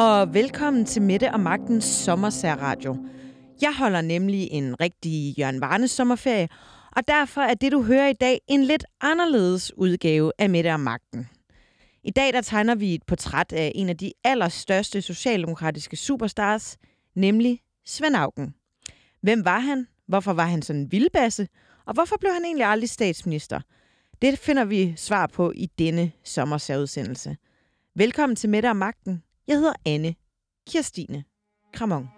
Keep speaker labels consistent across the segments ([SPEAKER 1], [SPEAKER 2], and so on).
[SPEAKER 1] Og velkommen til Mette og Magtens sommersærradio. Jeg holder nemlig en rigtig Jørgen Varnes sommerferie, og derfor er det, du hører i dag, en lidt anderledes udgave af Mette og Magten. I dag der tegner vi et portræt af en af de allerstørste socialdemokratiske superstars, nemlig Svend Augen. Hvem var han? Hvorfor var han sådan en vildbasse? Og hvorfor blev han egentlig aldrig statsminister? Det finder vi svar på i denne sommersærudsendelse. Velkommen til Mette og Magten. Jeg hedder Anne Kirstine Kramon.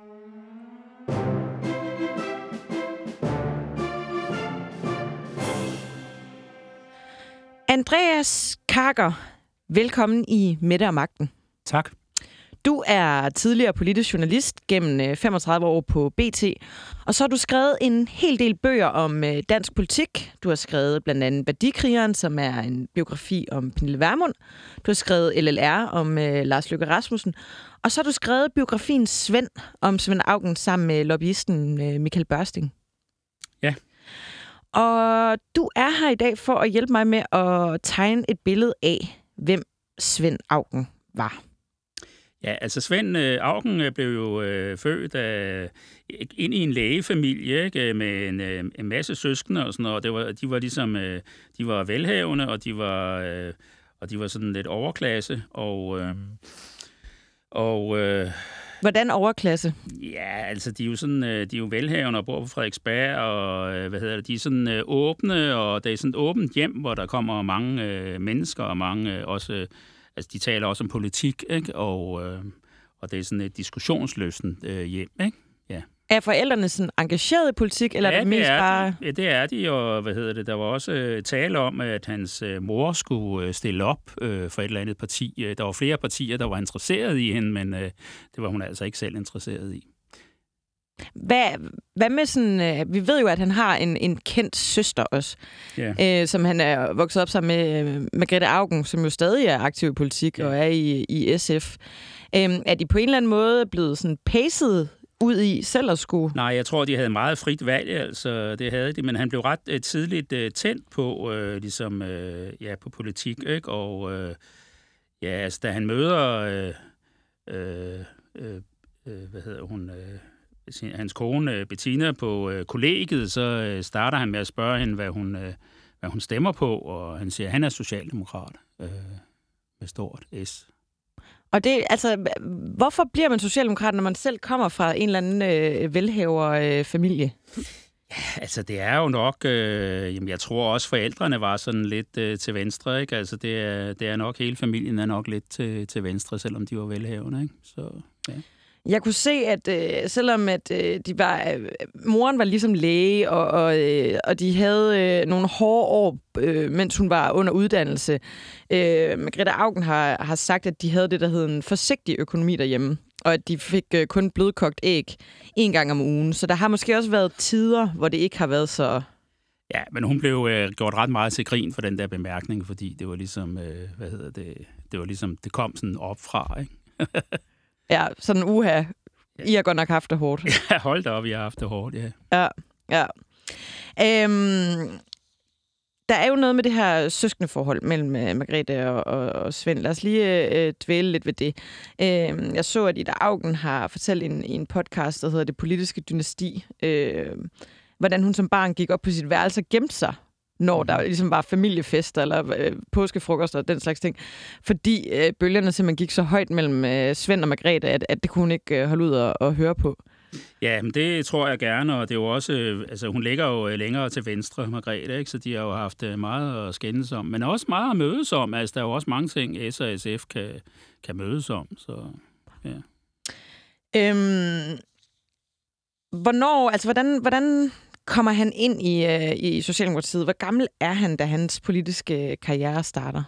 [SPEAKER 1] Andreas Karker, velkommen i Mette og Magten.
[SPEAKER 2] Tak.
[SPEAKER 1] Du er tidligere politisk journalist gennem 35 øh, år på BT, og så har du skrevet en hel del bøger om øh, dansk politik. Du har skrevet blandt andet Værdikrigeren, som er en biografi om Pernille Vermund. Du har skrevet LLR om uh, Lars Løkke Rasmussen. Og så har du skrevet biografien Svend om Svend Augen sammen med lobbyisten uh, Michael Børsting.
[SPEAKER 2] Ja.
[SPEAKER 1] Og du er her i dag for at hjælpe mig med at tegne et billede af, hvem Svend Augen var.
[SPEAKER 2] Ja, altså Svend øh, Augen øh, blev jo øh, født af, ind i en lægefamilie ikke, med en, øh, en masse søskende og sådan noget. Det var, de var ligesom øh, de var velhavende, og de var, øh, og de var sådan lidt overklasse. Og, øh, og øh,
[SPEAKER 1] Hvordan overklasse?
[SPEAKER 2] Ja, altså de er jo sådan, øh, de er jo velhavende og bor på Frederiksberg, og øh, hvad hedder det, de er sådan øh, åbne, og det er sådan et åbent hjem, hvor der kommer mange øh, mennesker og mange øh, også altså de taler også om politik, ikke? Og, øh, og det er sådan et diskussionsløsende øh, hjem, ikke? Ja.
[SPEAKER 1] Er forældrene sådan engageret i politik, eller
[SPEAKER 2] ja,
[SPEAKER 1] er det mest
[SPEAKER 2] det er
[SPEAKER 1] bare...
[SPEAKER 2] Ja, det er de, og hvad hedder det, der var også øh, tale om, at hans øh, mor skulle øh, stille op øh, for et eller andet parti. Der var flere partier, der var interesseret i hende, men øh, det var hun altså ikke selv interesseret i.
[SPEAKER 1] Hvad, hvad med sådan... Øh, vi ved jo, at han har en, en kendt søster også,
[SPEAKER 2] Ja.
[SPEAKER 1] øh, som han er vokset op sammen med øh, Margrethe Augen, som jo stadig er aktiv i politik
[SPEAKER 2] Ja.
[SPEAKER 1] og er i, i SF. Øh, er de på en eller anden måde blevet sådan pacet ud i selv at skulle...
[SPEAKER 2] Nej, jeg tror, de havde meget frit valg, altså det havde de, men han blev ret øh, tidligt øh, tændt på, øh, ligesom, øh, ja, på politik, ikke? Og øh, ja, altså, da han møder, øh, øh, øh, øh, hvad hedder hun, øh, hans kone øh, Bettina på øh, kollegiet, så øh, starter han med at spørge hende, hvad hun, hvad hun stemmer på, og han siger, at han er socialdemokrat øh, med stort S.
[SPEAKER 1] Og det, altså, hvorfor bliver man socialdemokrat, når man selv kommer fra en eller anden øh, velhaver øh, familie?
[SPEAKER 2] Altså, det er jo nok... Øh, jamen, jeg tror også, forældrene var sådan lidt øh, til venstre, ikke? Altså, det er, det er nok... Hele familien er nok lidt til, til venstre, selvom de var velhavende, ikke? Så, ja.
[SPEAKER 1] Jeg kunne se, at øh, selvom at øh, de var, øh, moren var ligesom læge, og, og, øh, og de havde øh, nogle hårde år, øh, mens hun var under uddannelse. Øh, Margrethe Augen har, har sagt, at de havde det, der hed en forsigtig økonomi derhjemme, og at de fik øh, kun blødkogt æg en gang om ugen. Så der har måske også været tider, hvor det ikke har været så...
[SPEAKER 2] ja, men hun blev øh, gjort ret meget til grin for den der bemærkning, fordi det var ligesom... Øh, hvad hedder det? Det var ligesom... Det kom sådan op fra, ikke?
[SPEAKER 1] Ja, sådan uha. I har godt nok haft det hårdt.
[SPEAKER 2] Ja, hold da op, jeg har haft det hårdt, ja.
[SPEAKER 1] Ja, ja. Øhm, der er jo noget med det her søskendeforhold mellem øh, Margrethe og, og, og Svend. Lad os lige øh, dvæle lidt ved det. Øh, jeg så, at Ida Augen har fortalt i en, en podcast, der hedder Det Politiske Dynasti, øh, hvordan hun som barn gik op på sit værelse og gemte sig når der ligesom var familiefester eller øh, påskefrokoster og den slags ting. Fordi øh, bølgerne simpelthen gik så højt mellem øh, Svend og Margrethe, at, at det kunne hun ikke øh, holde ud og, og høre på.
[SPEAKER 2] Ja, men det tror jeg gerne, og det er jo også, øh, altså hun ligger jo øh, længere til venstre, Margrethe, ikke? så de har jo haft øh, meget at skændes om, men også meget at mødes om. Altså, der er jo også mange ting, S og SF kan, kan mødes om, så ja.
[SPEAKER 1] Øhm, hvornår, altså hvordan, hvordan kommer han ind i, øh, i Socialdemokratiet? Hvor gammel er han, da hans politiske øh, karriere starter?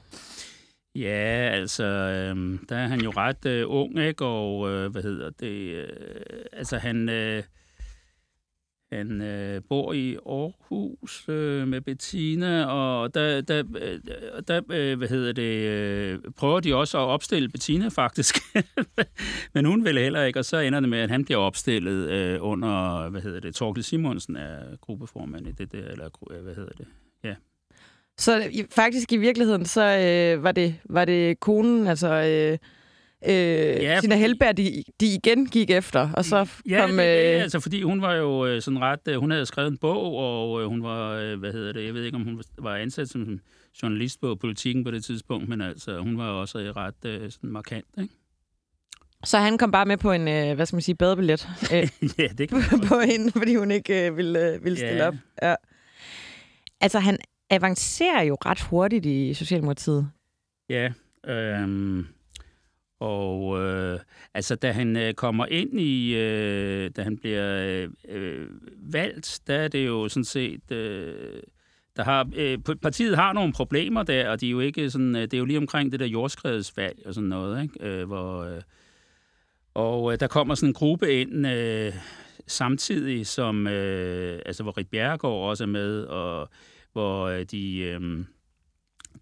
[SPEAKER 2] Ja, altså, øh, der er han jo ret øh, ung, ikke? Og øh, hvad hedder det? Øh, altså, han, øh, han øh, bor i Aarhus øh, med Bettina, og der, der, øh, der øh, hvad hedder det, øh, prøver de også at opstille Bettina faktisk. Men hun vil heller ikke, og så ender det med, at han bliver opstillet øh, under, hvad hedder det, Torkel Simonsen er gruppeformand i det der, eller øh, hvad hedder det, ja.
[SPEAKER 1] Så faktisk i virkeligheden, så øh, var, det, var det konen, altså øh, øh, ja, Tina Helberg, de, de igen gik efter, og så
[SPEAKER 2] ja,
[SPEAKER 1] kom...
[SPEAKER 2] Ja, øh... altså, fordi hun var jo øh, sådan ret... Øh, hun havde skrevet en bog, og øh, hun var, hvad hedder det, jeg ved ikke, om hun var ansat som journalist på Politikken på det tidspunkt, men altså, hun var også ret sådan markant, ikke?
[SPEAKER 1] Så han kom bare med på en, øh, hvad skal man sige, badebillet?
[SPEAKER 2] Øh, ja, det kan
[SPEAKER 1] på, på hende, fordi hun ikke øh, ville, øh, ville stille ja. op. Ja. Altså, han avancerer jo ret hurtigt i Socialdemokratiet.
[SPEAKER 2] Ja, øhm, og øh, altså, da han øh, kommer ind i, øh, da han bliver øh, øh valgt, der er det jo sådan set... Øh, der har, øh, partiet har nogle problemer der, og de er jo ikke sådan, øh, det er jo lige omkring det der jordskredsvalg og sådan noget, ikke? Øh, hvor, øh, og øh, der kommer sådan en gruppe ind øh, samtidig, som, øh, altså hvor Rit Bjerregaard også er med, og hvor øh, de... Øh,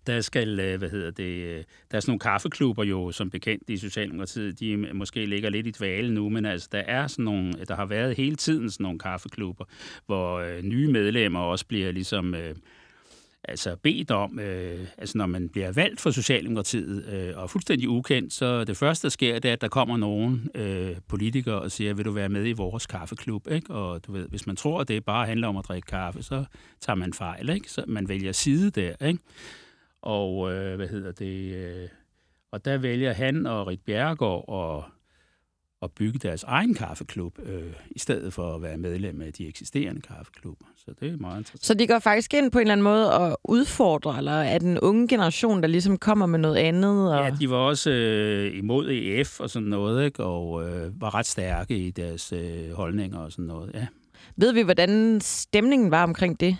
[SPEAKER 2] der skal, øh, hvad hedder det, øh, der er sådan nogle kaffeklubber jo, som bekendt i Socialdemokratiet, de øh, måske ligger lidt i dvale nu, men altså der er sådan nogle, der har været hele tiden sådan nogle kaffeklubber, hvor øh, nye medlemmer også bliver ligesom øh, altså bedt om, øh, altså når man bliver valgt for Socialdemokratiet øh, og fuldstændig ukendt, så det første, der sker, det er, at der kommer nogen øh, politikere og siger, vil du være med i vores kaffeklub? Ikke? Og du ved, hvis man tror, at det bare handler om at drikke kaffe, så tager man fejl. Ikke? Så man vælger side der. Ikke? Og øh, hvad hedder det? Øh, og der vælger han og Rit Bjerregaard og at bygge deres egen kaffeklub, øh, i stedet for at være medlem af de eksisterende kaffeklubber. Så det er meget interessant.
[SPEAKER 1] Så de går faktisk ind på en eller anden måde og udfordrer, eller er den unge generation, der ligesom kommer med noget andet? Og...
[SPEAKER 2] Ja, de var også øh, imod EF og sådan noget, ikke? og øh, var ret stærke i deres øh, holdninger og sådan noget, ja.
[SPEAKER 1] Ved vi, hvordan stemningen var omkring det?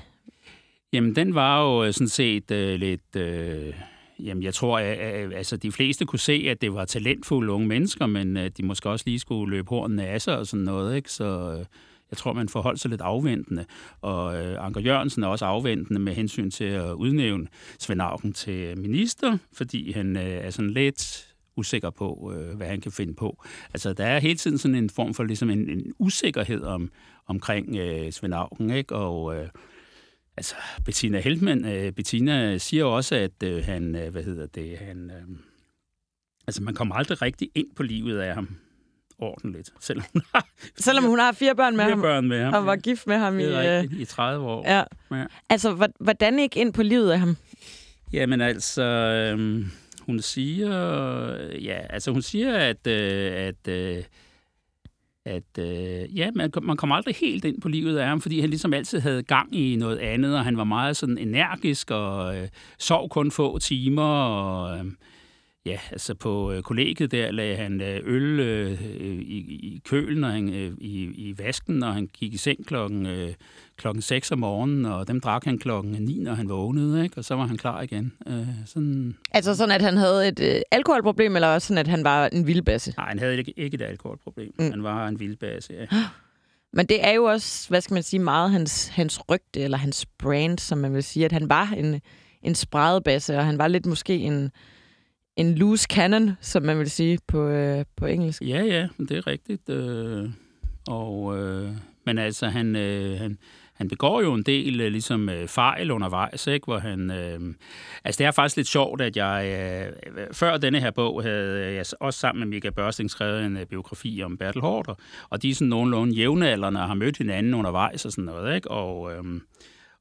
[SPEAKER 2] Jamen, den var jo øh, sådan set øh, lidt... Øh, Jamen, jeg tror, at, at altså, de fleste kunne se, at det var talentfulde unge mennesker, men at de måske også lige skulle løbe hornene af sig og sådan noget, ikke? Så øh, jeg tror, man forholdt sig lidt afventende. Og øh, Anker Jørgensen er også afventende med hensyn til at udnævne Svend Auken til minister, fordi han øh, er sådan lidt usikker på, øh, hvad han kan finde på. Altså, der er hele tiden sådan en form for ligesom en, en usikkerhed om, omkring øh, Svend Auken, ikke? Og øh, Altså, Bettina Heltmann, øh, Bettina siger også, at øh, han, øh, hvad hedder det, han, øh, altså man kommer aldrig rigtig ind på livet af ham ordentligt, selvom hun har,
[SPEAKER 1] selvom hun har fire børn med
[SPEAKER 2] fire
[SPEAKER 1] ham,
[SPEAKER 2] børn med ham
[SPEAKER 1] og var gift med ham
[SPEAKER 2] i,
[SPEAKER 1] rigtigt,
[SPEAKER 2] i 30 år.
[SPEAKER 1] Ja. ja. Altså, hvordan ikke ind på livet af ham?
[SPEAKER 2] Jamen altså, øh, hun siger, ja, altså hun siger, at, øh, at øh, at øh, ja, man, man kom aldrig helt ind på livet af ham, fordi han ligesom altid havde gang i noget andet, og han var meget sådan energisk og øh, sov kun få timer, og øh, ja, altså på øh, kollegiet der lagde han øh, øl øh, i, i kølen og han, øh, i, i vasken, og han gik i seng klokken, øh, klokken 6 om morgenen, og dem drak han klokken 9, når han vågnede, ikke? og så var han klar igen. Øh, sådan...
[SPEAKER 1] Altså sådan, at han havde et øh, alkoholproblem, eller også sådan, at han var en vildbasse?
[SPEAKER 2] Nej, han havde ikke, ikke et alkoholproblem. Mm. Han var en vildbasse, ja.
[SPEAKER 1] Men det er jo også, hvad skal man sige, meget hans, hans rygte, eller hans brand, som man vil sige, at han var en, en spredebasse, og han var lidt måske en en loose cannon, som man vil sige på, øh, på engelsk.
[SPEAKER 2] Ja, ja, det er rigtigt. Øh, og, øh, men altså, han, øh, han, han begår jo en del øh, ligesom øh, fejl undervejs, ikke? hvor han... Øh, altså, det er faktisk lidt sjovt, at jeg... Øh, før denne her bog havde jeg også sammen med Michael Børsting skrevet en øh, biografi om Bertel Hårder, og de er sådan nogenlunde jævnaldrende og har mødt hinanden undervejs og sådan noget, ikke? Og... Øh,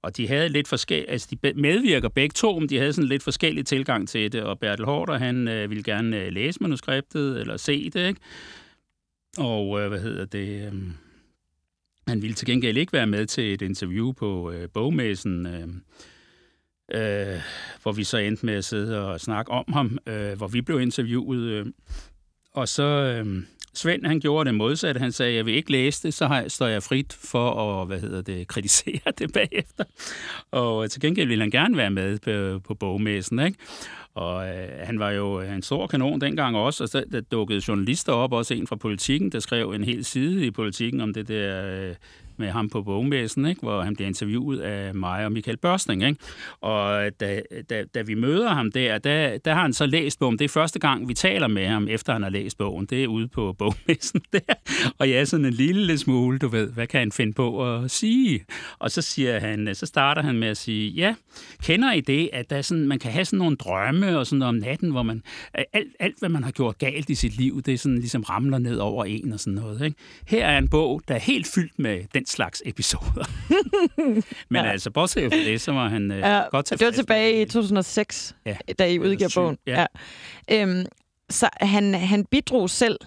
[SPEAKER 2] og de havde lidt forskel, altså de medvirker begge to, men de havde sådan lidt forskellig tilgang til det, og Bertel Hårder, han øh, ville gerne øh, læse manuskriptet, eller se det, ikke? Og øh, hvad hedder det... Øh, han ville til gengæld ikke være med til et interview på øh, bogmessen, øh, øh, hvor vi så endte med at sidde og snakke om ham, øh, hvor vi blev interviewet. Øh, og så, øh, Svend, han gjorde det modsatte. Han sagde, jeg vil ikke læse det, så har, står jeg frit for at hvad hedder det, kritisere det bagefter. Og til gengæld ville han gerne være med på, på bogmessen. Ikke? Og øh, han var jo øh, en stor kanon dengang også, og så der dukkede journalister op, også en fra politikken, der skrev en hel side i politikken om det der øh, med ham på bogmessen, ikke? hvor han bliver interviewet af mig og Michael Børsting. Ikke? Og øh, da, da, da vi møder ham der, der, der har han så læst bogen. Det er første gang, vi taler med ham, efter han har læst bogen. Det er ude på bogmessen der. Og jeg er sådan en lille smule, du ved, hvad kan han finde på at sige? Og så siger han, øh, så starter han med at sige, ja, kender I det, at der sådan, man kan have sådan nogle drømme, drømme og sådan om natten, hvor man alt, alt, hvad man har gjort galt i sit liv, det er sådan ligesom ramler ned over en og sådan noget. Ikke? Her er en bog, der er helt fyldt med den slags episoder. Men ja. altså, bortset fra det, så var han øh, ja, godt tilfreds.
[SPEAKER 1] Det var tilbage i 2006, ja. da I udgav bogen. Ja. Ja. Øhm, så han, han bidrog selv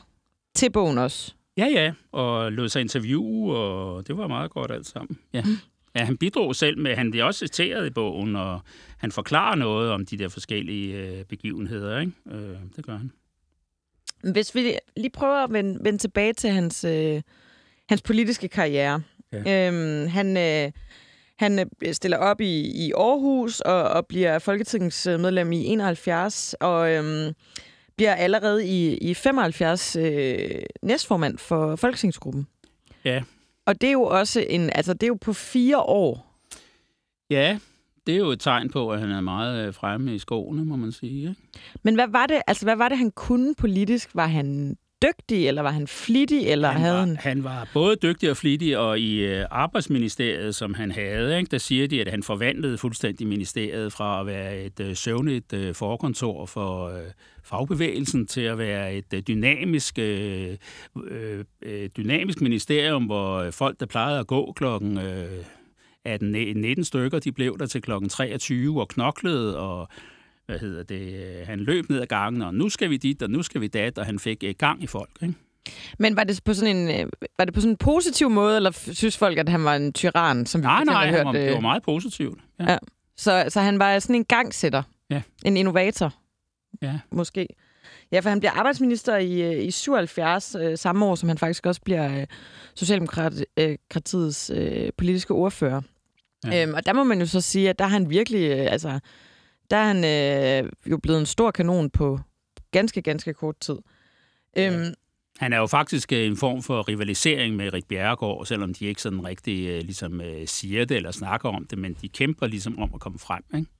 [SPEAKER 1] til bogen også?
[SPEAKER 2] Ja, ja, og lod sig interviewe, og det var meget godt alt sammen. Ja. Mm. Ja, han bidrog selv med, han bliver også citeret i bogen, og han forklarer noget om de der forskellige øh, begivenheder, ikke? Øh, det gør han.
[SPEAKER 1] Hvis vi lige prøver at vende, vende tilbage til hans, øh, hans politiske karriere. Ja. Øhm, han, øh, han øh, stiller op i, i Aarhus og, og bliver folketingsmedlem i 71, og øhm, bliver allerede i, i 75 øh, næstformand for Folketingsgruppen.
[SPEAKER 2] Ja.
[SPEAKER 1] Og det er jo også en, altså det er jo på fire år.
[SPEAKER 2] Ja, det er jo et tegn på, at han er meget øh, fremme i skoene, må man sige. Ikke?
[SPEAKER 1] Men hvad var det, altså hvad var det, han kunne politisk? Var han dygtig, eller var han flittig, eller
[SPEAKER 2] han
[SPEAKER 1] havde
[SPEAKER 2] var,
[SPEAKER 1] han...
[SPEAKER 2] Han var både dygtig og flittig, og i øh, arbejdsministeriet, som han havde, ikke, der siger de, at han forvandlede fuldstændig ministeriet fra at være et øh, søvnigt øh, forkontor for øh, fagbevægelsen til at være et øh, dynamisk, øh, øh, dynamisk ministerium, hvor folk, der plejede at gå klokken... Øh, 18-19 stykker, de blev der til klokken 23 og knoklede og hvad hedder det, han løb ned ad gangen, og nu skal vi dit, og nu skal vi dat, og han fik øh, gang i folk. Ikke?
[SPEAKER 1] Men var det på sådan en øh, var det på sådan en positiv måde, eller synes folk, at han var en tyran, som vi
[SPEAKER 2] nej, nej,
[SPEAKER 1] har hørt?
[SPEAKER 2] Nej, det var meget positivt. Ja. ja.
[SPEAKER 1] Så, så han var sådan en gangsætter?
[SPEAKER 2] Ja.
[SPEAKER 1] En innovator?
[SPEAKER 2] Ja.
[SPEAKER 1] Måske. Ja, for han bliver arbejdsminister i, i 77, øh, samme år, som han faktisk også bliver øh, Socialdemokratiets øh, politiske ordfører. Ja. Øhm, og der må man jo så sige, at der har han virkelig, øh, altså, der er han øh, jo blevet en stor kanon på ganske, ganske kort tid.
[SPEAKER 2] Ja. Øhm, han er jo faktisk øh, en form for rivalisering med Rik Bjerregaard, selvom de ikke sådan rigtig øh, ligesom, øh, siger det eller snakker om det, men de kæmper ligesom om at komme frem. Ikke?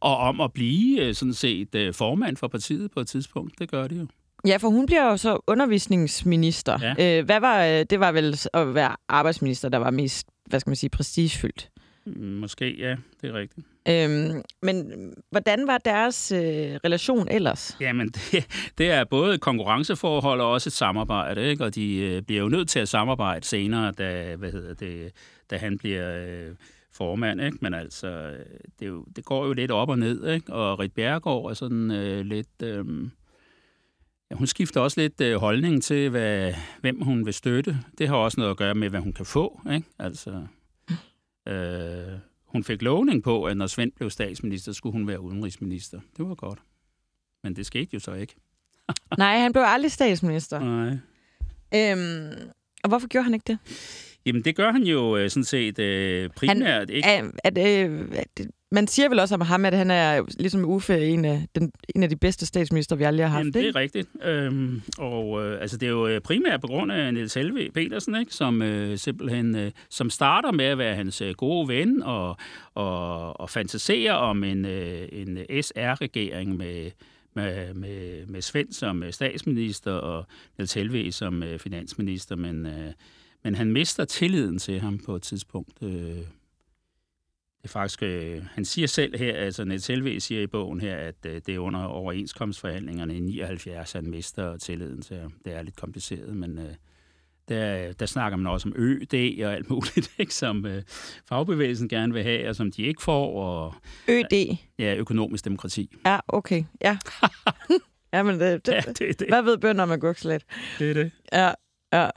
[SPEAKER 2] Og om at blive sådan set formand for partiet på et tidspunkt. Det gør det jo.
[SPEAKER 1] Ja, for hun bliver jo så undervisningsminister. Ja. hvad var, det var vel at være arbejdsminister, der var mest, hvad skal man sige, prestigefyldt.
[SPEAKER 2] Mm, måske, ja, det er rigtigt.
[SPEAKER 1] Øhm, men hvordan var deres øh, relation ellers?
[SPEAKER 2] Jamen, det, det er både et konkurrenceforhold og også et samarbejde, ikke? og de øh, bliver jo nødt til at samarbejde senere, da, hvad hedder det, da han bliver øh, formand. Ikke? Men altså, det, jo, det går jo lidt op og ned, ikke? og Rit Bjerregaard er sådan øh, lidt... Øh, Ja, hun skifter også lidt øh, holdning til, hvad, hvem hun vil støtte. Det har også noget at gøre med, hvad hun kan få. Ikke? Altså, Øh, hun fik lovning på, at når Svend blev statsminister, skulle hun være udenrigsminister. Det var godt. Men det skete jo så ikke.
[SPEAKER 1] Nej, han blev aldrig statsminister.
[SPEAKER 2] Nej.
[SPEAKER 1] Øhm, og hvorfor gjorde han ikke det?
[SPEAKER 2] Jamen, det gør han jo øh, sådan set øh, primært. Han, ikke?
[SPEAKER 1] Er det, er det, man siger vel også om ham, at han er ligesom Uffe en af, den, en af de bedste statsminister, vi aldrig har haft.
[SPEAKER 2] Jamen, det er rigtigt. Øhm, og øh, altså, det er jo øh, primært på grund af Niels Helve Petersen, ikke? som øh, simpelthen øh, som starter med at være hans øh, gode ven og, og, og fantaserer om en, øh, en SR-regering med med, med, med Svend som øh, statsminister og Niels Helve som øh, finansminister, men, øh, men han mister tilliden til ham på et tidspunkt. Øh, det er faktisk, øh, han siger selv her, altså Niels Helve siger i bogen her, at øh, det er under overenskomstforhandlingerne i 79, han mister tilliden til ham. Det er lidt kompliceret, men øh, der, der snakker man også om ØD og alt muligt, ikke, som øh, fagbevægelsen gerne vil have, og som de ikke får. Og,
[SPEAKER 1] ØD?
[SPEAKER 2] Ja, økonomisk demokrati.
[SPEAKER 1] Ja, okay. Ja. ja, men det, det, ja, det, det. Hvad ved bønder om agurkslet?
[SPEAKER 2] Det er det.
[SPEAKER 1] Ja, ja.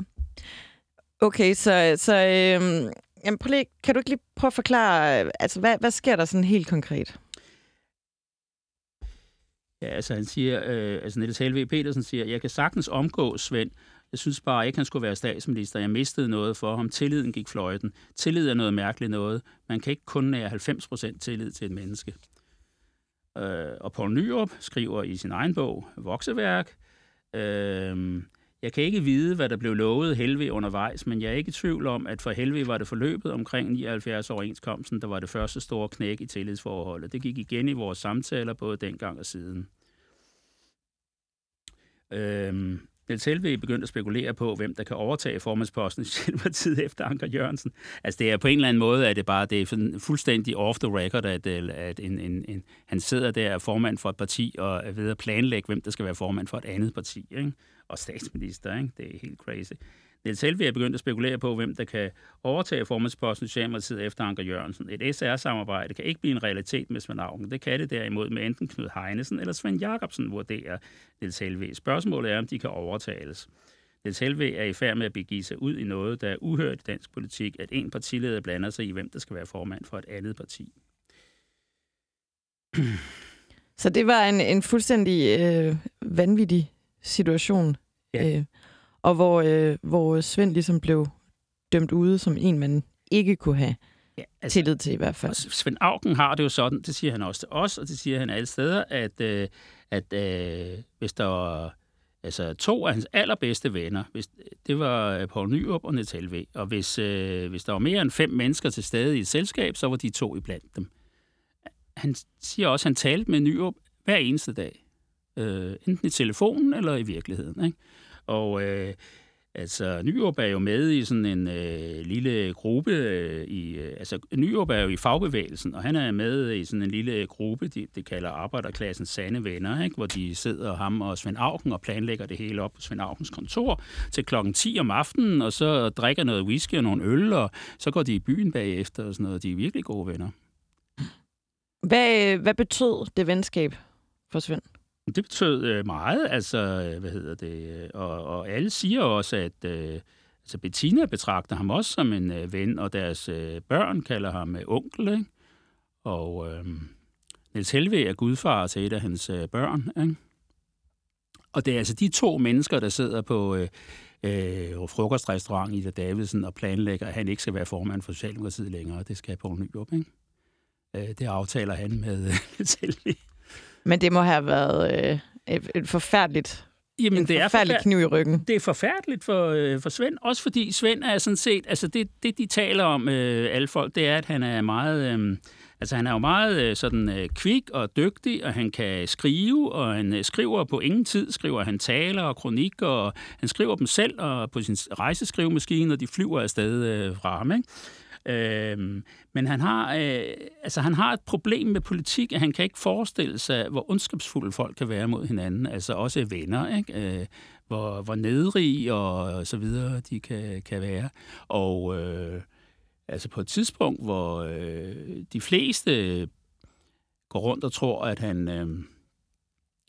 [SPEAKER 1] Okay, så, så øhm, Jamen, prøv lige, kan du ikke lige prøve at forklare, altså, hvad, hvad sker der sådan helt konkret?
[SPEAKER 2] Ja, altså han siger, øh, altså Niels Helve Petersen siger, jeg kan sagtens omgå Svend. Jeg synes bare ikke, han skulle være statsminister. Jeg mistede noget for ham. Tilliden gik fløjten. Tillid er noget mærkeligt noget. Man kan ikke kun nære 90% tillid til et menneske. Øh, og Poul Nyrup skriver i sin egen bog, Vokseværk, øh, jeg kan ikke vide, hvad der blev lovet Helve undervejs, men jeg er ikke i tvivl om, at for Helve var det forløbet omkring 79 overenskomsten, der var det første store knæk i tillidsforholdet. Det gik igen i vores samtaler, både dengang og siden. Øhm, Niels Helve begyndte at spekulere på, hvem der kan overtage formandsposten i Socialdemokratiet efter Anker Jørgensen. Altså det er på en eller anden måde, at det bare det er fuldstændig off the record, at, øh, at en, en, en, han sidder der formand for et parti og er ved at planlægge, hvem der skal være formand for et andet parti. Ikke? Og statsminister, ikke? det er helt crazy. Niels Helvig er begyndt at spekulere på, hvem der kan overtage formandsposten i Socialdemokratiet efter Anker Jørgensen. Et SR-samarbejde kan ikke blive en realitet med Svend Augen. Det kan det derimod med enten Knud Heinesen eller Svend Jacobsen, vurderer Niels Helvig. Spørgsmålet er, om de kan overtales. Niels Helvig er i færd med at begive sig ud i noget, der er uhørt i dansk politik, at en partileder blander sig i, hvem der skal være formand for et andet parti.
[SPEAKER 1] Så det var en, en fuldstændig øh, vanvittig situation. Ja. Øh, og hvor, øh, hvor Svend ligesom blev dømt ude som en, man ikke kunne have ja, altså, tillid til i hvert fald.
[SPEAKER 2] Svend Augen har det jo sådan, det siger han også til os, og det siger han alle steder, at, øh, at øh, hvis der var altså, to af hans allerbedste venner, hvis, det var øh, Poul Nyrup og Niels Helve, og hvis, øh, hvis der var mere end fem mennesker til stede i et selskab, så var de to iblandt dem. Han siger også, at han talte med Nyrup hver eneste dag. Øh, enten i telefonen eller i virkeligheden. Ikke? Og øh, altså, Nyrup er jo med i sådan en øh, lille gruppe. Øh, i, øh, altså, Nyrup er jo i fagbevægelsen, og han er med i sådan en lille gruppe, de, de kalder arbejderklassen sande venner, ikke? hvor de sidder ham og Svend Augen og planlægger det hele op på Svend Augens kontor til klokken 10 om aftenen, og så drikker noget whisky og nogle øl, og så går de i byen bagefter og sådan noget. De er virkelig gode venner.
[SPEAKER 1] Hvad, øh, hvad betød det venskab for Svend?
[SPEAKER 2] Det betød øh, meget, altså, øh, hvad hedder det, øh, og, og alle siger også, at øh, altså Bettina betragter ham også som en øh, ven, og deres øh, børn kalder ham øh, onkel, ikke? Og øh, Niels Helve er gudfar til et af hans øh, børn, ikke? Og det er altså de to mennesker, der sidder på øh, øh, frokostrestaurant i Davidsen og planlægger, at han ikke skal være formand for Socialdemokratiet længere. Det skal Poul Nyrup, ikke? Øh, det aftaler han med øh, Niels Helve.
[SPEAKER 1] Men det må have været øh, et, et forfærdeligt
[SPEAKER 2] Jamen,
[SPEAKER 1] en
[SPEAKER 2] det
[SPEAKER 1] er forfærdelig kniv i ryggen.
[SPEAKER 2] Det er forfærdeligt for, øh, for Svend, også fordi Svend er sådan set, altså det, det de taler om, øh, alle folk, det er, at han er meget, øh, altså han er jo meget øh, sådan øh, kvik og dygtig, og han kan skrive, og han øh, skriver på ingen tid, skriver han taler og kronikker, og han skriver dem selv og på sin rejseskrivemaskine, og de flyver afsted øh, fra ham, ikke? Øh, men han har, øh, altså, han har et problem med politik, at han kan ikke forestille sig, hvor ondskabsfulde folk kan være mod hinanden, altså også venner, ikke? Øh, hvor, hvor nedrige og så videre de kan, kan være. Og øh, altså på et tidspunkt, hvor øh, de fleste går rundt og tror, at han... Øh,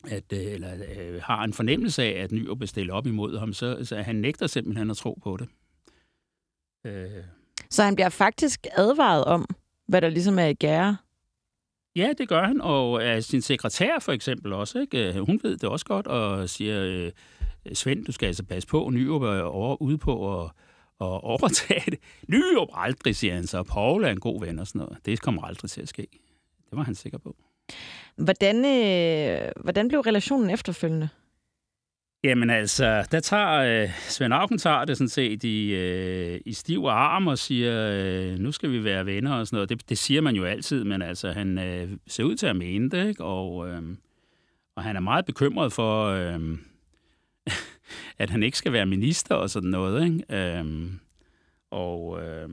[SPEAKER 2] at, øh, eller øh, har en fornemmelse af, at Nyrup vil stille op imod ham, så, så han nægter simpelthen at tro på det.
[SPEAKER 1] Øh, så han bliver faktisk advaret om, hvad der ligesom er i gære.
[SPEAKER 2] Ja, det gør han, og af sin sekretær for eksempel også. Ikke? Øh, hun ved det også godt, og siger, øh, Svend, du skal altså passe på, Nyrup er over, ude på at, at overtage det. Nyrup aldrig, siger han så. Paul er en god ven og sådan noget. Det kommer aldrig til at ske. Det var han sikker på.
[SPEAKER 1] Hvordan, øh, hvordan blev relationen efterfølgende?
[SPEAKER 2] Jamen altså, der tager, øh, Svend Auken tager det sådan set i, øh, i stiv arm og siger, øh, nu skal vi være venner og sådan noget. Det, det siger man jo altid, men altså, han øh, ser ud til at mene det, ikke? Og, øh, og han er meget bekymret for, øh, at han ikke skal være minister og sådan noget, ikke? Øh, og... Øh,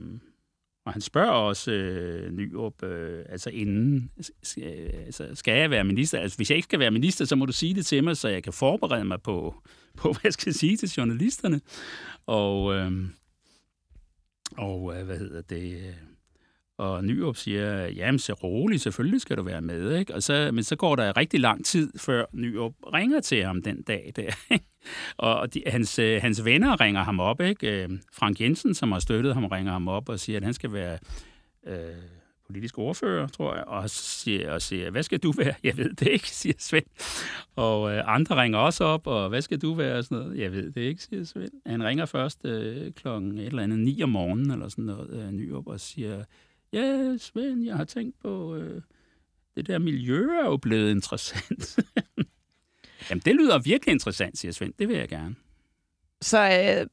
[SPEAKER 2] og han spørger også øh, Nyrup, øh, altså inden, øh, altså, skal jeg være minister? Altså, hvis jeg ikke skal være minister, så må du sige det til mig, så jeg kan forberede mig på, på hvad jeg skal sige til journalisterne. Og, øh, og øh, hvad hedder det? Øh, og Nyrup siger, jamen så rolig, selvfølgelig skal du være med. Ikke? Og så, men så går der rigtig lang tid, før Nyrup ringer til ham den dag der. og de, hans, øh, hans venner ringer ham op. Ikke? Øh, Frank Jensen, som har støttet ham, ringer ham op og siger, at han skal være øh, politisk ordfører, tror jeg. Og siger, og siger, hvad skal du være? Jeg ved det ikke, siger Svend. Og øh, andre ringer også op, og hvad skal du være? Og sådan noget. Jeg ved det ikke, siger Svend. Han ringer først øh, klokken et eller andet ni om morgenen, eller sådan noget, øh, Nyrup, og siger, ja, Svend, jeg har tænkt på, øh, det der miljø er jo blevet interessant. Jamen, det lyder virkelig interessant, siger Svend. Det vil jeg gerne.
[SPEAKER 1] Så øh,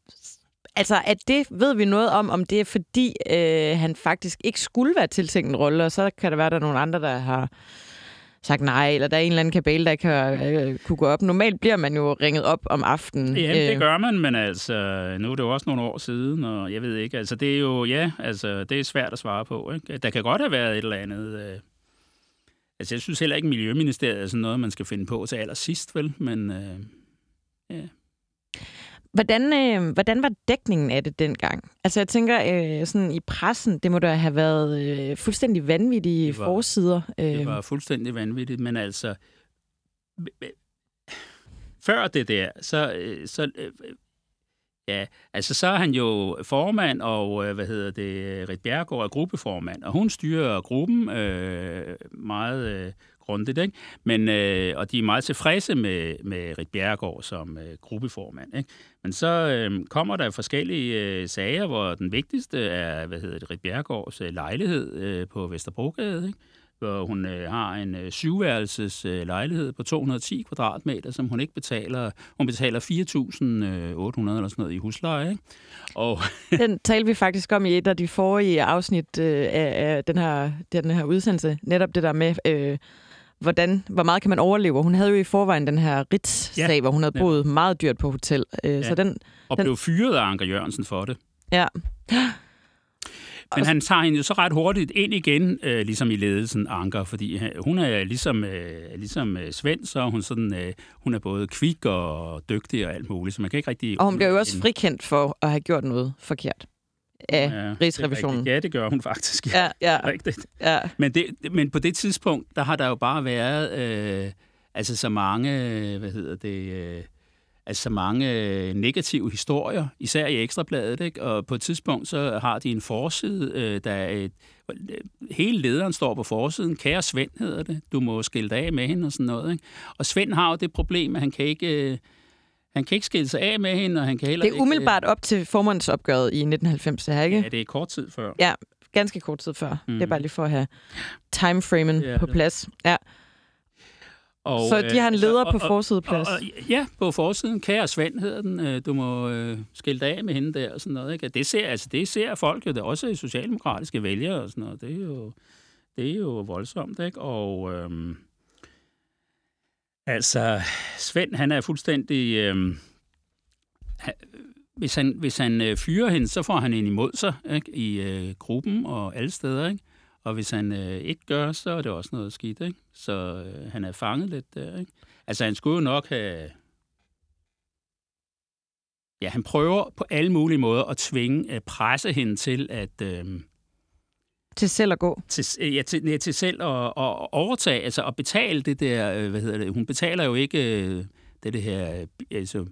[SPEAKER 1] altså, at det ved vi noget om, om det er fordi, øh, han faktisk ikke skulle være tiltænkt en rolle, og så kan der være, der er nogle andre, der har sagt nej, eller der er en eller anden kabale, der kan øh, kunne gå op. Normalt bliver man jo ringet op om aftenen.
[SPEAKER 2] Ja, det gør man, men altså, nu er det jo også nogle år siden, og jeg ved ikke, altså det er jo, ja, altså det er svært at svare på. Ikke? Der kan godt have været et eller andet... Øh, altså jeg synes heller ikke, Miljøministeriet er sådan noget, man skal finde på til allersidst, vel, men øh, ja.
[SPEAKER 1] Hvordan, øh, hvordan var dækningen af det dengang? Altså jeg tænker, øh, sådan i pressen, det må da have været øh, fuldstændig vanvittige det var, forsider.
[SPEAKER 2] Øh. Det var fuldstændig vanvittigt, men altså... Før det der, så, øh, så øh, Ja, altså så er han jo formand, og hvad hedder det, Rit Bjergård er gruppeformand, og hun styrer gruppen øh, meget øh, grundigt. Ikke? Men, øh, og de er meget tilfredse med, med Rit Bjergård som øh, gruppeformand. Ikke? Men så øh, kommer der forskellige øh, sager, hvor den vigtigste er hvad hedder det, Rit Bjergårds øh, lejlighed øh, på Vesterbrogade, ikke? hvor hun øh, har en øh, syvværelses øh, lejlighed på 210 kvadratmeter, som hun ikke betaler. Hun betaler 4.800 øh, eller sådan noget i husleje. Ikke?
[SPEAKER 1] Og den talte vi faktisk om i et af de forrige afsnit øh, af, af den, her, den her udsendelse. Netop det der med... Øh, hvordan, hvor meget kan man overleve? Hun havde jo i forvejen den her Ritz-sag, ja, hvor hun havde boet ja. meget dyrt på hotel. Øh, ja. så den,
[SPEAKER 2] og
[SPEAKER 1] den...
[SPEAKER 2] blev fyret af Anker Jørgensen for det.
[SPEAKER 1] Ja.
[SPEAKER 2] Men han tager hende jo så ret hurtigt ind igen, øh, ligesom i ledelsen, Anker, fordi hun er ligesom, øh, ligesom øh, Svend, så hun, sådan, øh, hun er både kvik og dygtig og alt muligt, så man kan ikke rigtig...
[SPEAKER 1] Og hun bliver jo også frikendt for at have gjort noget forkert af ja, Rigsrevisionen.
[SPEAKER 2] Det ja, det gør hun faktisk.
[SPEAKER 1] Ja, ja.
[SPEAKER 2] Rigtigt. Ja. Men, det, men på det tidspunkt, der har der jo bare været øh, altså så mange, hvad hedder det, øh, altså så mange negative historier, især i Ekstrabladet, ikke? og på et tidspunkt så har de en forside, øh, der er et, hele lederen står på forsiden, kære Svend hedder det, du må skille dig af med hende og sådan noget. Ikke? Og Svend har jo det problem, at han kan ikke... Øh, han kan ikke skille sig af med hende, og han kan heller
[SPEAKER 1] ikke... Det er umiddelbart op til formandsopgøret i 1990, det ikke?
[SPEAKER 2] Ja, det er kort tid før.
[SPEAKER 1] Ja, ganske kort tid før. Mm. Det er bare lige for at have timeframen ja, på plads. Ja. Og, så de har en leder og, på forsideplads? Og,
[SPEAKER 2] og, ja, på forsiden. Kære Svend hedder den. Øh, du må øh, skille dig af med hende der og sådan noget. Ikke? Det, ser, altså, det ser folk jo. Det er også socialdemokratiske vælgere og sådan noget. Det er jo, det er jo voldsomt. Ikke? Og øhm, altså, Svend han er fuldstændig... Øh, hvis han, hvis han øh, fyrer hende, så får han hende imod sig ikke? i øh, gruppen og alle steder. Ikke? Og hvis han øh, ikke gør, så er det også noget skidt, ikke? Så øh, han er fanget lidt der, ikke? Altså, han skulle jo nok have... Ja, han prøver på alle mulige måder at tvinge, at presse hende til at... Øh,
[SPEAKER 1] til selv at gå?
[SPEAKER 2] Til, ja, til, ja, til selv at, at overtage, altså at betale det der, øh, hvad hedder det, hun betaler jo ikke øh, det, det her, øh, altså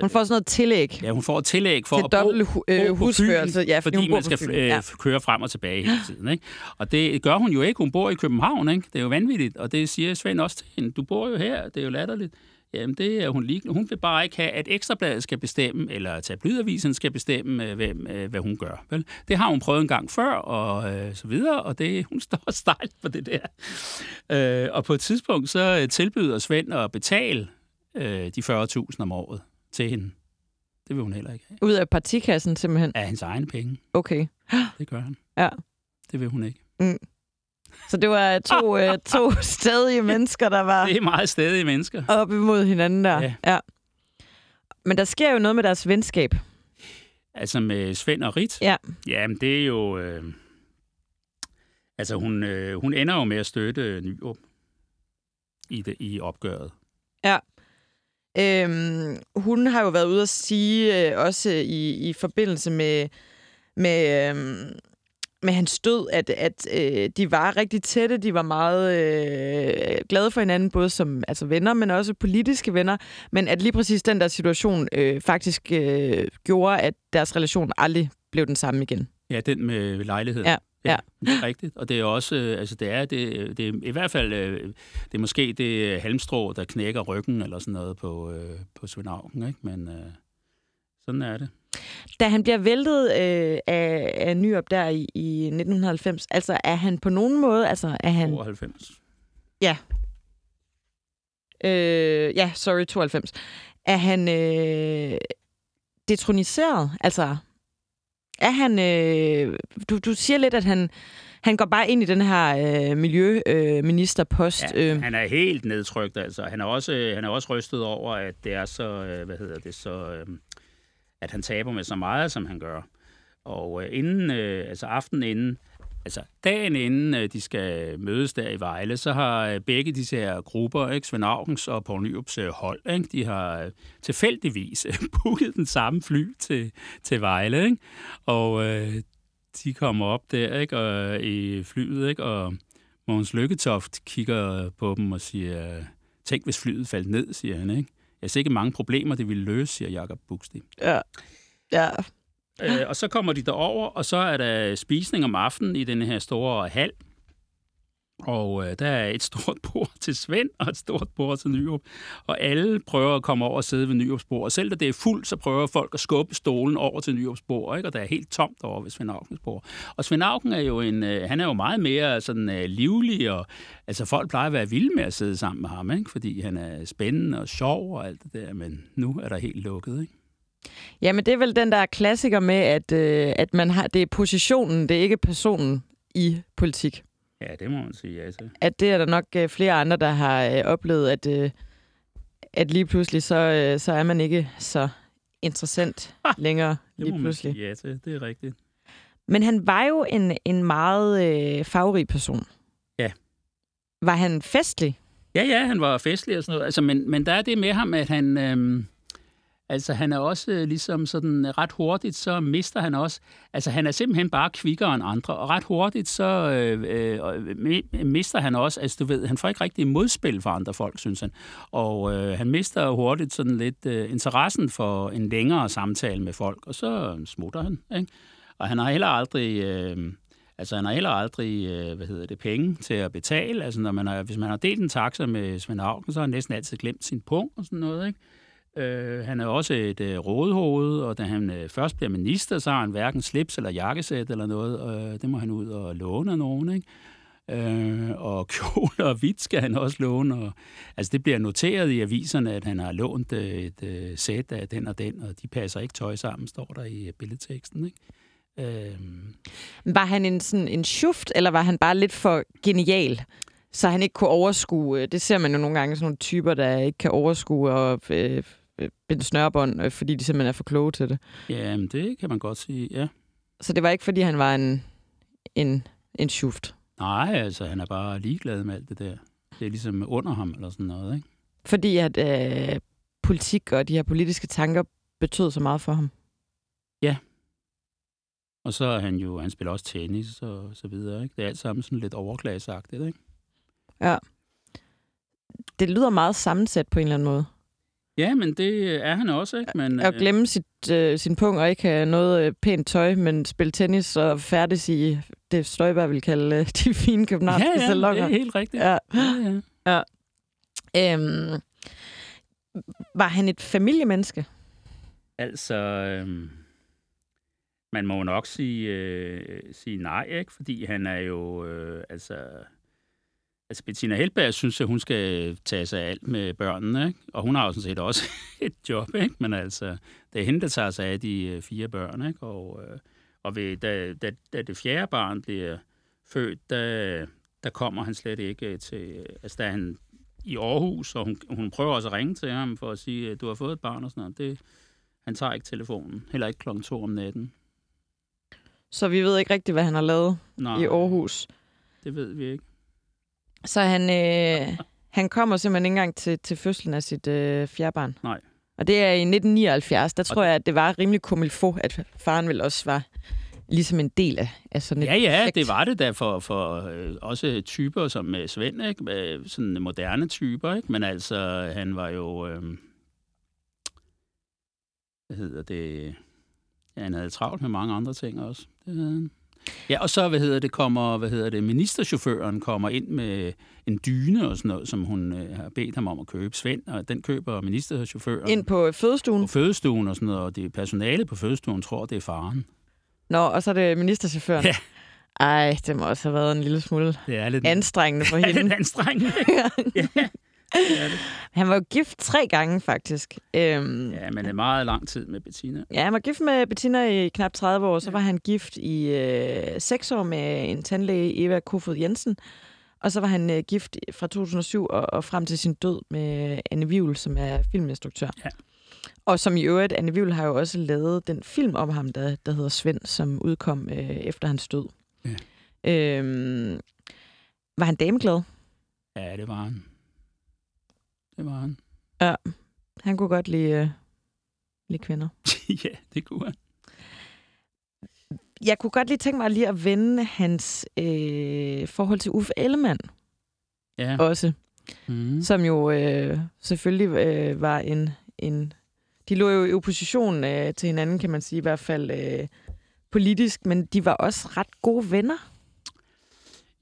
[SPEAKER 1] hun får sådan noget tillæg.
[SPEAKER 2] Ja, hun får et tillæg for
[SPEAKER 1] til at bo, bo, øh, bo husførelse,
[SPEAKER 2] ja, fordi, fordi man skal ja. køre frem og tilbage hele tiden. Ikke? Og det gør hun jo ikke. Hun bor i København. Ikke? Det er jo vanvittigt, og det siger Svend også til hende. Du bor jo her, det er jo latterligt. Jamen, det er hun lige. Hun vil bare ikke have, at Ekstrabladet skal bestemme, eller Tabloidavisen skal bestemme, øh, hvem, øh, hvad hun gør. Vel? Det har hun prøvet en gang før, og øh, så videre, og det, hun står stejlt på det der. Øh, og på et tidspunkt, så tilbyder Svend at betale øh, de 40.000 om året til hende. Det vil hun heller ikke have.
[SPEAKER 1] Ud af partikassen simpelthen?
[SPEAKER 2] Af hendes egne penge.
[SPEAKER 1] Okay.
[SPEAKER 2] Det gør han.
[SPEAKER 1] Ja.
[SPEAKER 2] Det vil hun ikke.
[SPEAKER 1] Mm. Så det var to, øh, to stadige mennesker, der var...
[SPEAKER 2] Det er meget stadige mennesker.
[SPEAKER 1] Op imod hinanden der. Ja. ja. Men der sker jo noget med deres venskab.
[SPEAKER 2] Altså med Svend og Rit?
[SPEAKER 1] Ja.
[SPEAKER 2] Jamen, det er jo... Øh, altså, hun, øh, hun ender jo med at støtte Nyrup i, det, i opgøret.
[SPEAKER 1] Ja. Øhm, hun har jo været ude at sige, øh, også i, i forbindelse med, med, øh, med hans død, at, at øh, de var rigtig tætte, de var meget øh, glade for hinanden, både som altså venner, men også politiske venner, men at lige præcis den der situation øh, faktisk øh, gjorde, at deres relation aldrig blev den samme igen.
[SPEAKER 2] Ja, den med lejligheden.
[SPEAKER 1] Ja. Ja.
[SPEAKER 2] Det er rigtigt. Og det er også, øh, altså det er, det, det er i hvert fald, øh, det er måske det halmstrå, der knækker ryggen eller sådan noget på, øh, på Svend Augen, ikke? Men øh, sådan er det.
[SPEAKER 1] Da han bliver væltet øh, af, af Nyop der i, i 1990, altså er han på nogen måde, altså er han...
[SPEAKER 2] 92.
[SPEAKER 1] Ja. Øh, ja, sorry, 92. Er han øh, detroniseret? Altså, er han... Øh, du, du siger lidt, at han, Han går bare ind i den her øh, miljøministerpost.
[SPEAKER 2] Ja,
[SPEAKER 1] øh.
[SPEAKER 2] han er helt nedtrykt, altså. Han er også, han er også rystet over, at det er så, øh, hvad hedder det, så, øh, at han taber med så meget, som han gør. Og øh, inden, øh, altså aftenen inden, altså dagen inden øh, de skal mødes der i Vejle, så har øh, begge disse her grupper, ikke, Svend Augens og Poul Nyrups øh, hold, ikke, de har øh, tilfældigvis øh, booket den samme fly til, til Vejle, ikke? og øh, de kommer op der ikke, og, øh, i flyet, ikke, og Mogens Lykketoft kigger på dem og siger, tænk hvis flyet faldt ned, siger han. Ikke? Jeg ser ikke mange problemer, det ville løse, siger Jakob Buxti.
[SPEAKER 1] Ja. ja.
[SPEAKER 2] Øh, og så kommer de derover, og så er der spisning om aftenen i den her store hal. Og øh, der er et stort bord til Svend og et stort bord til Nyrup. Og alle prøver at komme over og sidde ved Nyrups bord. Og selv da det er fuldt, så prøver folk at skubbe stolen over til Nyrups bord. Ikke? Og der er helt tomt over ved Svend Aukens bord. Og Svend Auken er jo, en, øh, han er jo meget mere sådan, øh, livlig. Og, altså folk plejer at være vilde med at sidde sammen med ham. Ikke? Fordi han er spændende og sjov og alt det der. Men nu er der helt lukket. Ikke?
[SPEAKER 1] Ja, men det er vel den der klassiker med, at, øh, at man har, det er positionen, det er ikke personen i politik.
[SPEAKER 2] Ja, det må man sige ja til.
[SPEAKER 1] At det er der nok øh, flere andre, der har øh, oplevet, at, øh, at lige pludselig, så, øh, så er man ikke så interessant længere
[SPEAKER 2] Det
[SPEAKER 1] lige pludselig.
[SPEAKER 2] ja til, det er rigtigt.
[SPEAKER 1] Men han var jo en, en meget øh, farverig person.
[SPEAKER 2] Ja.
[SPEAKER 1] Var han festlig?
[SPEAKER 2] Ja, ja, han var festlig og sådan noget. Altså, men, men der er det med ham, at han... Øhm, altså, han er også øh, ligesom sådan øh, ret hurtigt, så mister han også... Altså, han er simpelthen bare kvikkere end andre, og ret hurtigt, så øh, øh, øh mister han også... Altså, du ved, han får ikke rigtig modspil for andre folk, synes han. Og øh, han mister hurtigt sådan lidt øh, interessen for en længere samtale med folk, og så smutter han, ikke? Og han har heller aldrig... Øh, Altså, han har heller aldrig, hvad hedder det, penge til at betale. Altså, når man har, hvis man har delt en taxa med Svend Auken, så har han næsten altid glemt sin punkt og sådan noget, ikke? Øh, han er også et øh, rådhoved, og da han øh, først bliver minister, så har han hverken slips eller jakkesæt eller noget. Øh, det må han ud og låne af nogen, ikke? Øh, og kjole og hvidt skal han også låne. Og, altså det bliver noteret i aviserne, at han har lånt øh, et øh, sæt af den og den, og de passer ikke tøj sammen, står der i øh, billedteksten. Ikke? Øh,
[SPEAKER 1] Var han en, sådan en schuft, eller var han bare lidt for genial? Så han ikke kunne overskue, øh, det ser man jo nogle gange, sådan nogle typer, der ikke kan overskue og øh, binde snørbånd, øh, fordi de simpelthen er for kloge til det.
[SPEAKER 2] ja, men det kan man godt sige, ja.
[SPEAKER 1] Så det var ikke, fordi han var en, en, en schuft.
[SPEAKER 2] Nej, altså han er bare ligeglad med alt det der. Det er ligesom under ham eller sådan noget, ikke?
[SPEAKER 1] Fordi at øh, politik og de her politiske tanker betød så meget for ham.
[SPEAKER 2] Og så er han jo, han spiller også tennis og så videre, ikke? Det er alt sammen sådan lidt overklassagtigt, ikke?
[SPEAKER 1] Ja. Det lyder meget sammensat på en eller anden måde.
[SPEAKER 2] Ja, men det er han også, ikke? Men,
[SPEAKER 1] At
[SPEAKER 2] øh,
[SPEAKER 1] glemme sit, øh, sin punkt og ikke have noget øh, pænt tøj, men spille tennis og færdes i det Støjberg vil kalde øh, de fine københavnske
[SPEAKER 2] ja, ja, det
[SPEAKER 1] salonger.
[SPEAKER 2] er helt rigtigt.
[SPEAKER 1] Ja.
[SPEAKER 2] ja, ja.
[SPEAKER 1] Øhm, var han et familiemenneske?
[SPEAKER 2] Altså, øhm, man må nok sige, øh, sige nej, ikke? Fordi han er jo, øh, altså... Altså, Bettina Helberg synes, at hun skal tage sig af alt med børnene, ikke? Og hun har jo sådan set også et job, ikke? Men altså, det er hende, der tager sig af de øh, fire børn, ikke? Og, øh, og ved, da, da, da det fjerde barn bliver født, der, der kommer han slet ikke til... Altså, der er han i Aarhus, og hun, hun prøver også at ringe til ham for at sige, at du har fået et barn og sådan noget. Det, han tager ikke telefonen. Heller ikke klokken to om natten.
[SPEAKER 1] Så vi ved ikke rigtigt, hvad han har lavet
[SPEAKER 2] Nej,
[SPEAKER 1] i Aarhus.
[SPEAKER 2] det ved vi ikke.
[SPEAKER 1] Så han, øh, han kommer simpelthen ikke engang til, til fødslen af sit øh, fjerde barn.
[SPEAKER 2] Nej.
[SPEAKER 1] Og det er i 1979. Der tror jeg, at det var rimelig kumilfo, at faren vel også var ligesom en del af, af sådan et
[SPEAKER 2] Ja, ja,
[SPEAKER 1] projekt.
[SPEAKER 2] det var det da for, for øh, også typer som øh, Svend, ikke? Med sådan moderne typer, ikke? Men altså, han var jo... Øh, hvad hedder det? Ja, han havde travlt med mange andre ting også. Det havde han. Ja, og så, hvad hedder det, kommer, hvad hedder det, ministerchaufføren kommer ind med en dyne og sådan noget, som hun øh, har bedt ham om at købe. Svend, og den køber ministerchaufføren
[SPEAKER 1] Ind på fødestuen.
[SPEAKER 2] på fødestuen og sådan noget, og det er personalet på fødestuen tror, det er faren.
[SPEAKER 1] Nå, og så er det ministerchaufføren.
[SPEAKER 2] Ja.
[SPEAKER 1] Ej, det må også have været en lille smule
[SPEAKER 2] Det er lidt,
[SPEAKER 1] anstrengende for
[SPEAKER 2] er lidt
[SPEAKER 1] hende.
[SPEAKER 2] anstrengende. ja. Det det.
[SPEAKER 1] Han var jo gift tre gange, faktisk. Øhm,
[SPEAKER 2] Ja, men er meget lang tid med Bettina.
[SPEAKER 1] Ja, han var gift med Bettina i knap 30 år. Så var han gift i øh, 6 år med en tandlæge, Eva Kofod Jensen. Og så var han øh, gift fra 2007 og, og frem til sin død med Anne Vivl, som er filminstruktør.
[SPEAKER 2] Ja.
[SPEAKER 1] Og som i øvrigt, Anne Vivl har jo også lavet den film om ham, der, der hedder Svend, som udkom øh, efter hans død.
[SPEAKER 2] Ja.
[SPEAKER 1] Øhm, var han dameglad?
[SPEAKER 2] Ja, det var han. Det var han.
[SPEAKER 1] Han kunne godt lide, øh, lide kvinder.
[SPEAKER 2] ja, det kunne han.
[SPEAKER 1] Jeg kunne godt lige tænke mig lige at vende hans øh, forhold til Uffe Ellemann
[SPEAKER 2] Ja.
[SPEAKER 1] også.
[SPEAKER 2] Mm.
[SPEAKER 1] som jo øh, selvfølgelig øh, var en, en... De lå jo i opposition øh, til hinanden, kan man sige, i hvert fald øh, politisk, men de var også ret gode venner.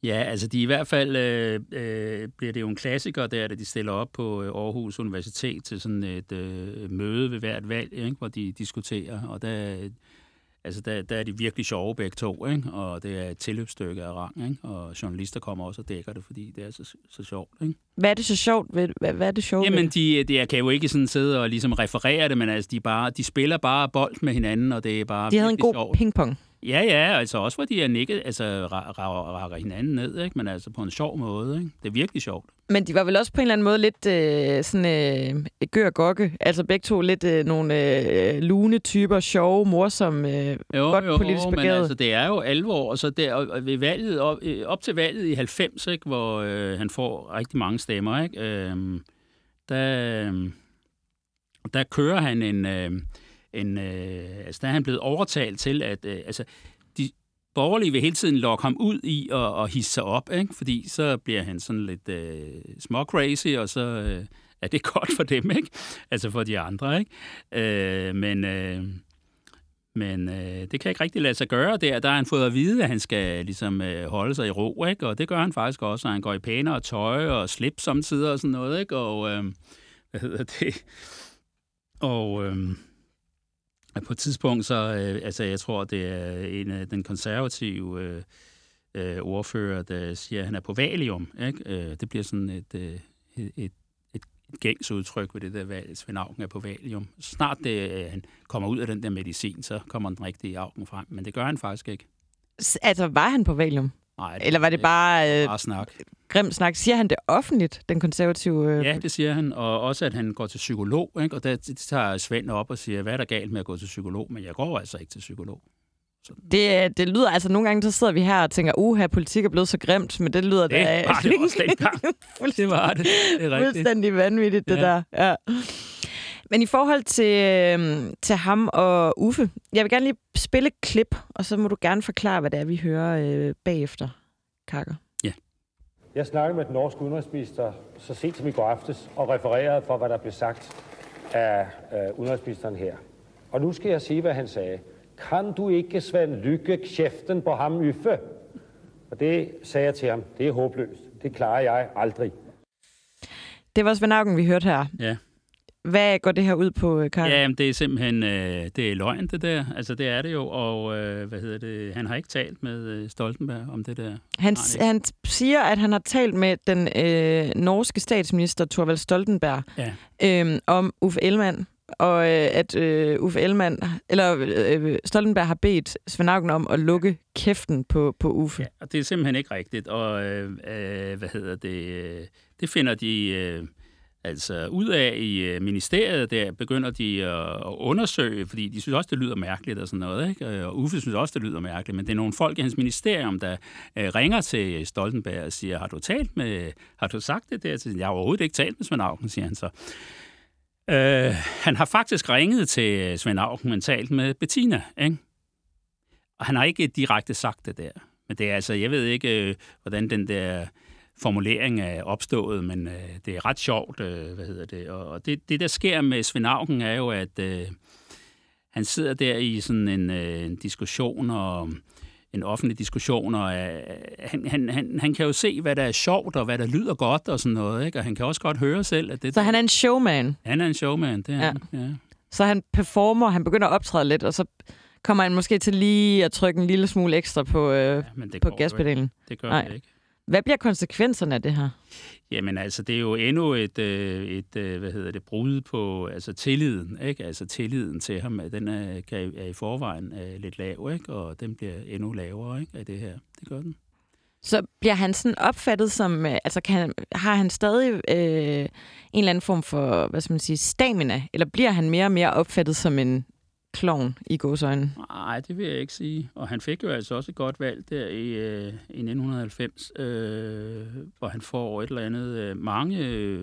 [SPEAKER 2] Ja, altså de i hvert fald øh, øh, bliver det jo en klassiker der, da de stiller op på øh, Aarhus Universitet til sådan et øh, møde ved hvert valg, ikke, hvor de diskuterer, og der, altså der, der er de virkelig sjove begge to, ikke? og det er et tilløbsstykke af rang, ikke? og journalister kommer også og dækker det, fordi det er så, så sjovt. Ikke?
[SPEAKER 1] Hvad er det så sjovt ved hvad, hvad er det sjovt
[SPEAKER 2] Jamen, de, de kan jo ikke sådan sidde og ligesom referere det, men altså, de, bare, de spiller bare bold med hinanden, og det er bare
[SPEAKER 1] De havde en god
[SPEAKER 2] sjovt.
[SPEAKER 1] pingpong.
[SPEAKER 2] Ja, ja, altså også hvor de er nikket, altså ra- ra- rakker hinanden ned, ikke? men altså på en sjov måde. Ikke? Det er virkelig sjovt.
[SPEAKER 1] Men de var vel også på en eller anden måde lidt øh, sådan øh, gør og gokke. Altså begge to lidt øh, nogle øh, lune typer, sjove, morsomme. Øh,
[SPEAKER 2] Jo,
[SPEAKER 1] Godt
[SPEAKER 2] jo,
[SPEAKER 1] politisk
[SPEAKER 2] men
[SPEAKER 1] begavet.
[SPEAKER 2] altså, det er jo alvor. Og så der, og ved valget, op, øh, op til valget i 90, ikke, hvor øh, han får rigtig mange stemmer, ikke? Øh, der, øh, der kører han en... Øh, en øh, altså, der er han blevet overtalt til, at øh, altså, de borgerlige vil hele tiden lokke ham ud i og, og hisse sig op, ikke? fordi så bliver han sådan lidt øh, små crazy, og så øh, er det godt for dem, ikke? altså for de andre. Ikke? Øh, men... Øh, men øh, det kan ikke rigtig lade sig gøre der. Der har han fået at vide, at han skal ligesom øh, holde sig i ro, ikke? og det gør han faktisk også. Og han går i pænere tøj og slip samtidig og sådan noget. Ikke? Og øh, hvad hedder det? Og øh, på et tidspunkt, så, øh, altså jeg tror, det er en af den konservative øh, øh, ordfører, der siger, at han er på valium. Ikke? Øh, det bliver sådan et, øh, et, et, et gængs udtryk ved det der valg. Svend Auken er på valium. Så snart det, øh, han kommer ud af den der medicin, så kommer den rigtige Auken frem. Men det gør han faktisk ikke.
[SPEAKER 1] altså, var han på valium?
[SPEAKER 2] Nej,
[SPEAKER 1] Eller var det bare øh,
[SPEAKER 2] bare snak?
[SPEAKER 1] grim snak? Siger han det offentligt, den konservative? Øh,
[SPEAKER 2] Ja, det siger han. Og også, at han går til psykolog. Ikke? Og der det tager Svend op og siger, hvad er der galt med at gå til psykolog? Men jeg går altså ikke til psykolog.
[SPEAKER 1] Det, det lyder, altså nogle gange, så sidder vi her og tænker, uha, politik er blevet så grimt, men det lyder
[SPEAKER 2] Det
[SPEAKER 1] da...
[SPEAKER 2] var det også dengang. Det var det. Det er rigtigt.
[SPEAKER 1] Fuldstændig vanvittigt, det
[SPEAKER 2] Ja.
[SPEAKER 1] der. Ja. Men i forhold til, øhm, til ham og Uffe, jeg vil gerne lige spille et klip, og så må du gerne forklare, hvad det er, vi hører øh, bagefter, Kakker.
[SPEAKER 3] Jeg snakkede med den norske udenrigsminister så sent som i går aftes og refererede for, hvad der blev sagt af øh, udenrigsministeren her. Og nu skal jeg sige, hvad han sagde. Kan du ikke, Svend Lykke, kæften på ham, Yffe? Og det sagde jeg til ham. Det er håbløst. Det klarer jeg aldrig.
[SPEAKER 1] Det var Svend Auken, vi hørte her.
[SPEAKER 2] Ja.
[SPEAKER 1] Hvad går det her ud på, øh, Kakker?
[SPEAKER 2] Ja, det er simpelthen øh, det er løgn, det der. Altså, det er det jo. Og øh, hvad hedder det? Han har ikke talt med øh, Stoltenberg om det der.
[SPEAKER 1] Han,
[SPEAKER 2] Nej,
[SPEAKER 1] han siger, at han har talt med den øh, norske statsminister, Thorvald Stoltenberg,
[SPEAKER 2] Ja.
[SPEAKER 1] øh, om Uffe Ellemann, og øh, at øh, Uffe Ellemann, eller øh, Stoltenberg har bedt Svend Auken om at lukke kæften på, på Uffe.
[SPEAKER 2] Ja, og det er simpelthen ikke rigtigt. Og øh, øh, hvad hedder det? Øh, det finder de øh, altså ud af i øh, ministeriet. Der begynder de øh, at, undersøge, fordi de synes også, det lyder mærkeligt og sådan noget. Ikke? Øh, og Uffe synes også, det lyder mærkeligt. Men det er nogle folk i hans ministerium, der ringer til Stoltenberg og siger, har du talt med, har du sagt det der? til-" Jeg har overhovedet ikke talt med Svend Auken, siger han så. Øh, han har faktisk ringet til Svend Auken, men talt med Bettina, ikke? Og han har ikke direkte sagt det der. Men det er altså, jeg ved ikke, hvordan den der formulering er opstået, men øh, det er ret sjovt, øh, hvad hedder det. Og det, det, der sker med Svend Auken, er jo, at øh, han sidder der i sådan en, øh, en diskussion, og en offentlig diskussion, og øh, han, han, han, han kan jo se, hvad der er sjovt, og hvad der lyder godt, og sådan noget, ikke? Og han kan også godt høre selv, at det...
[SPEAKER 1] Så han er en showman.
[SPEAKER 2] han er en showman, det er
[SPEAKER 1] Ja.
[SPEAKER 2] han. Ja.
[SPEAKER 1] Så han performer, han begynder at optræde lidt, og så kommer han måske til lige at trykke en lille smule ekstra på, øh,
[SPEAKER 2] Men det
[SPEAKER 1] på gaspedalen.
[SPEAKER 2] Det gør
[SPEAKER 1] Nej.
[SPEAKER 2] det ikke.
[SPEAKER 1] Hvad bliver konsekvenserne af det her?
[SPEAKER 2] Jamen altså, det er jo endnu et, øh, et øh, hvad hedder det, brud på altså, tilliden, ikke? Altså tilliden til ham, den er, kan, er i forvejen er lidt lav, ikke? Og den bliver endnu lavere, ikke? Af det her. Det gør den.
[SPEAKER 1] Så bliver han sådan opfattet som, øh, altså kan har han stadig øh, en eller anden form for, hvad skal man sige, stamina, eller bliver han mere og mere opfattet som en klovn i godsøjne?
[SPEAKER 2] Nej, det vil jeg ikke sige. Og han fik jo altså også et godt valg der i, øh, i 1990, øh, hvor han får et eller andet, øh, mange,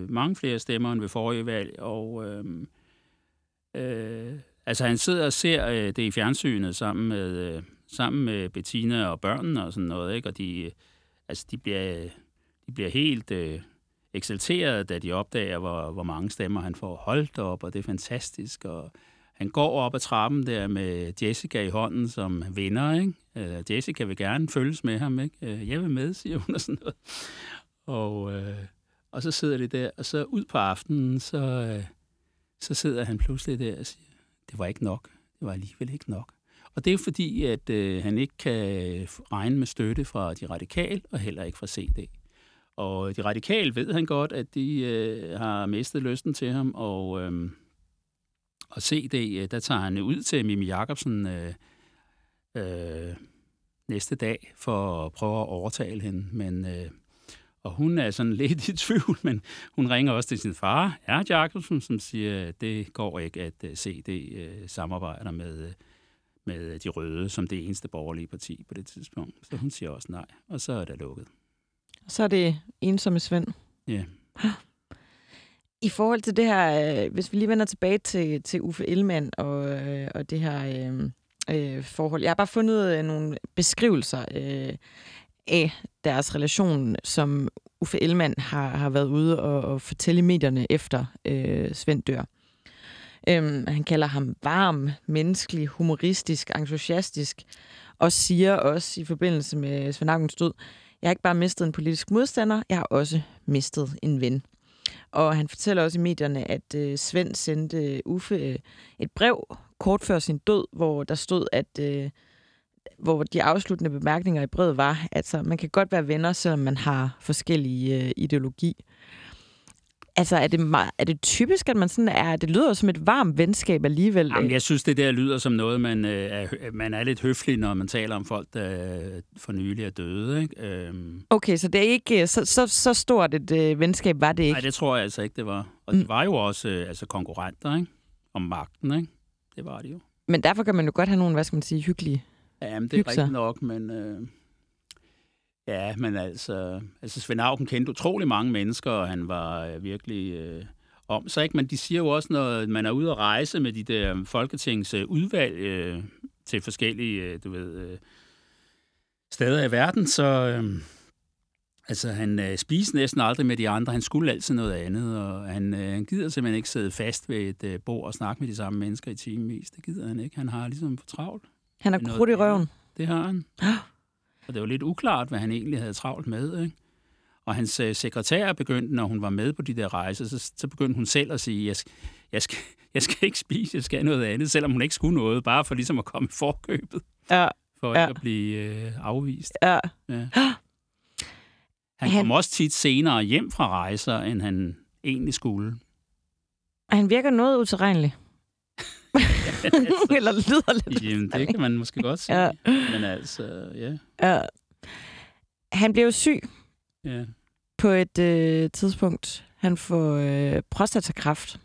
[SPEAKER 2] mange flere stemmer end ved forrige valg, og øh, øh, altså han sidder og ser øh, det i fjernsynet sammen med, øh, sammen med Bettina og børnene og sådan noget, ikke? og de, øh, altså, de, bliver, de bliver helt øh, eksalteret, da de opdager, hvor, hvor mange stemmer han får holdt op, og det er fantastisk, og han går op ad trappen der med Jessica i hånden som vinder, ikke? Øh, Jessica vil gerne følges med ham, ikke? Øh, jeg vil med, siger hun og sådan noget. Og, øh, og så sidder de der, og så ud på aftenen, så, øh, så sidder han pludselig der og siger, det var ikke nok. Det var alligevel ikke nok. Og det er fordi, at øh, han ikke kan regne med støtte fra de radikale, og heller ikke fra CD. Og de radikale ved han godt, at de øh, har mistet lysten til ham, og... Øh, og se det, øh, der tager han ud til Mimi Jacobsen øh, øh, næste dag for at prøve at overtale hende. Men, øh, og hun er sådan lidt i tvivl, men hun ringer også til sin far, er Jacobsen, som siger, at det går ikke at se det uh, samarbejder med, uh, med de røde som det eneste borgerlige parti på det tidspunkt. Så hun siger også nej, og så er det lukket.
[SPEAKER 1] Så er det ensomme Svend.
[SPEAKER 2] Ja.
[SPEAKER 1] I forhold til det her, øh, hvis vi lige vender tilbage til, til Uffe Ellemann og, øh, og det her øh, øh, forhold. Jeg har bare fundet øh, nogle beskrivelser øh, af deres relation, som Uffe Ellemann har, har været ude og, og fortælle i medierne efter øh, Svend dør. Øhm, han kalder ham varm, menneskelig, humoristisk, entusiastisk, og siger også i forbindelse med Svend Augens død, jeg har ikke bare mistet en politisk modstander, jeg har også mistet en ven. Og han fortæller også i medierne, at øh, Svend sendte øh, Uffe øh, et brev kort før sin død, hvor der stod, at øh, hvor de afsluttende bemærkninger i brevet var, at altså, man kan godt være venner, selvom man har forskellige øh, ideologi. Altså, er det, meget, er det typisk, at man sådan er... Det lyder som et varmt venskab alligevel.
[SPEAKER 2] Jamen, jeg synes, det der lyder som noget, man, øh, er, man er lidt høflig, når man taler om folk, der for nylig er døde. Ikke? Øhm.
[SPEAKER 1] Okay, så det er ikke så, så, så stort et øh, venskab, var det ikke?
[SPEAKER 2] Nej, det tror jeg altså ikke, det var. Og mm. det var jo også øh, altså konkurrenter ikke? om magten. Ikke? Det var det jo.
[SPEAKER 1] Men derfor kan man jo godt have nogle, hvad skal man sige, hyggelige
[SPEAKER 2] Jamen, det er rigtigt nok, men... Øh, Ja, men altså, altså Svend Auken kendte utrolig mange mennesker, og han var øh, virkelig øh, om så ikke. Men de siger jo også, når man er ude at rejse med de der Folketings øh, udvalg øh, til forskellige, øh, du ved, øh, steder i verden, så øh, altså, han øh, spiser næsten aldrig med de andre. Han skulle altid noget andet, og han, øh, han gider simpelthen ikke sidde fast ved et øh, bord og snakke med de samme mennesker i timevis. Det gider han ikke. Han har ligesom for travlt.
[SPEAKER 1] Han har krudt i røven.
[SPEAKER 2] Det har han. Og det var lidt uklart, hvad han egentlig havde travlt med. Ikke? Og hans øh, sekretær begyndte, når hun var med på de der rejser, så, så begyndte hun selv at sige, jeg, jeg, skal, jeg skal ikke spise, jeg skal noget andet, selvom hun ikke skulle noget, bare for ligesom at komme i forkøbet.
[SPEAKER 1] Ja.
[SPEAKER 2] For
[SPEAKER 1] ja.
[SPEAKER 2] ikke at blive øh, afvist.
[SPEAKER 1] Ja.
[SPEAKER 2] ja. Han kom han... også tit senere hjem fra rejser, end han egentlig skulle.
[SPEAKER 1] Han virker noget utilregnelig. Eller lyder lidt.
[SPEAKER 2] Jamen, det kan man måske godt sige. Ja. Men altså, ja.
[SPEAKER 1] ja. Han blev syg
[SPEAKER 2] ja.
[SPEAKER 1] på et øh, tidspunkt. Han får øh, prostatakræft.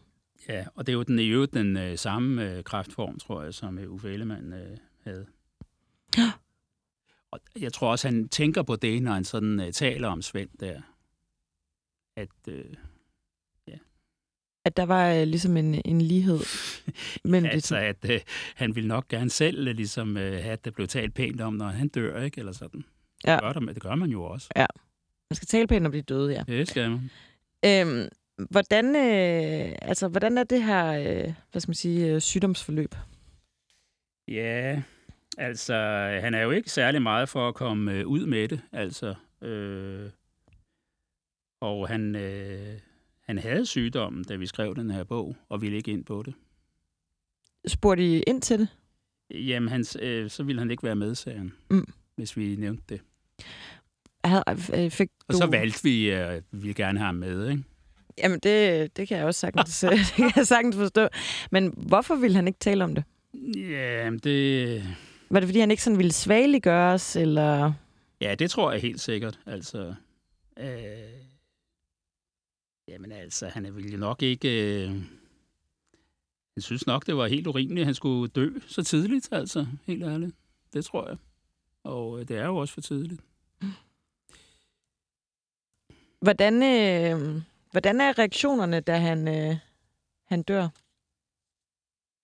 [SPEAKER 2] Ja, og det er jo den, i øvrigt den øh, samme øh, kræftform, tror jeg, som øh, Uffe Ellemann øh, havde.
[SPEAKER 1] Ja.
[SPEAKER 2] Og jeg tror også, han tænker på det, når han sådan øh, taler om Svend der. At øh,
[SPEAKER 1] at der var øh, ligesom en, en lighed.
[SPEAKER 2] Men ja, altså, at øh, han ville nok gerne selv øh, ligesom øh, have, at det blev talt pænt om, når han dør, ikke? Eller sådan.
[SPEAKER 1] Ja.
[SPEAKER 2] Det, gør der, det gør man jo også.
[SPEAKER 1] Ja. Man skal tale pænt om de døde, ja.
[SPEAKER 2] Det skal man.
[SPEAKER 1] Øhm, hvordan, øh, altså, hvordan er det her øh, hvad skal man sige, øh, sygdomsforløb?
[SPEAKER 2] Ja, altså, han er jo ikke særlig meget for at komme øh, ud med det, altså. Øh, og han... Øh, han havde sygdommen, da vi skrev den her bog, og ville ikke ind på det.
[SPEAKER 1] Spurgte I ind til det?
[SPEAKER 2] Jamen, han, øh, så ville han ikke være med, sagde han,
[SPEAKER 1] mm.
[SPEAKER 2] hvis vi nævnte det.
[SPEAKER 1] havde, øh, fik
[SPEAKER 2] Og
[SPEAKER 1] du...
[SPEAKER 2] så valgte vi, at vi ville gerne have ham med, ikke?
[SPEAKER 1] Jamen, det, det kan jeg også sagtens, det kan jeg sagtens forstå. Men hvorfor ville han ikke tale om det?
[SPEAKER 2] Ja, det...
[SPEAKER 1] Var det, fordi han ikke sådan ville svageliggøres, eller...
[SPEAKER 2] Ja, det tror jeg helt sikkert. Altså, øh, jamen altså, han ville jo nok ikke... Øh, jeg synes nok, det var helt urimeligt, at han skulle dø så tidligt, altså, helt ærligt. Det tror jeg. Og øh, det er jo også for tidligt.
[SPEAKER 1] Hvordan, øh, hvordan er reaktionerne, da han, øh, han dør?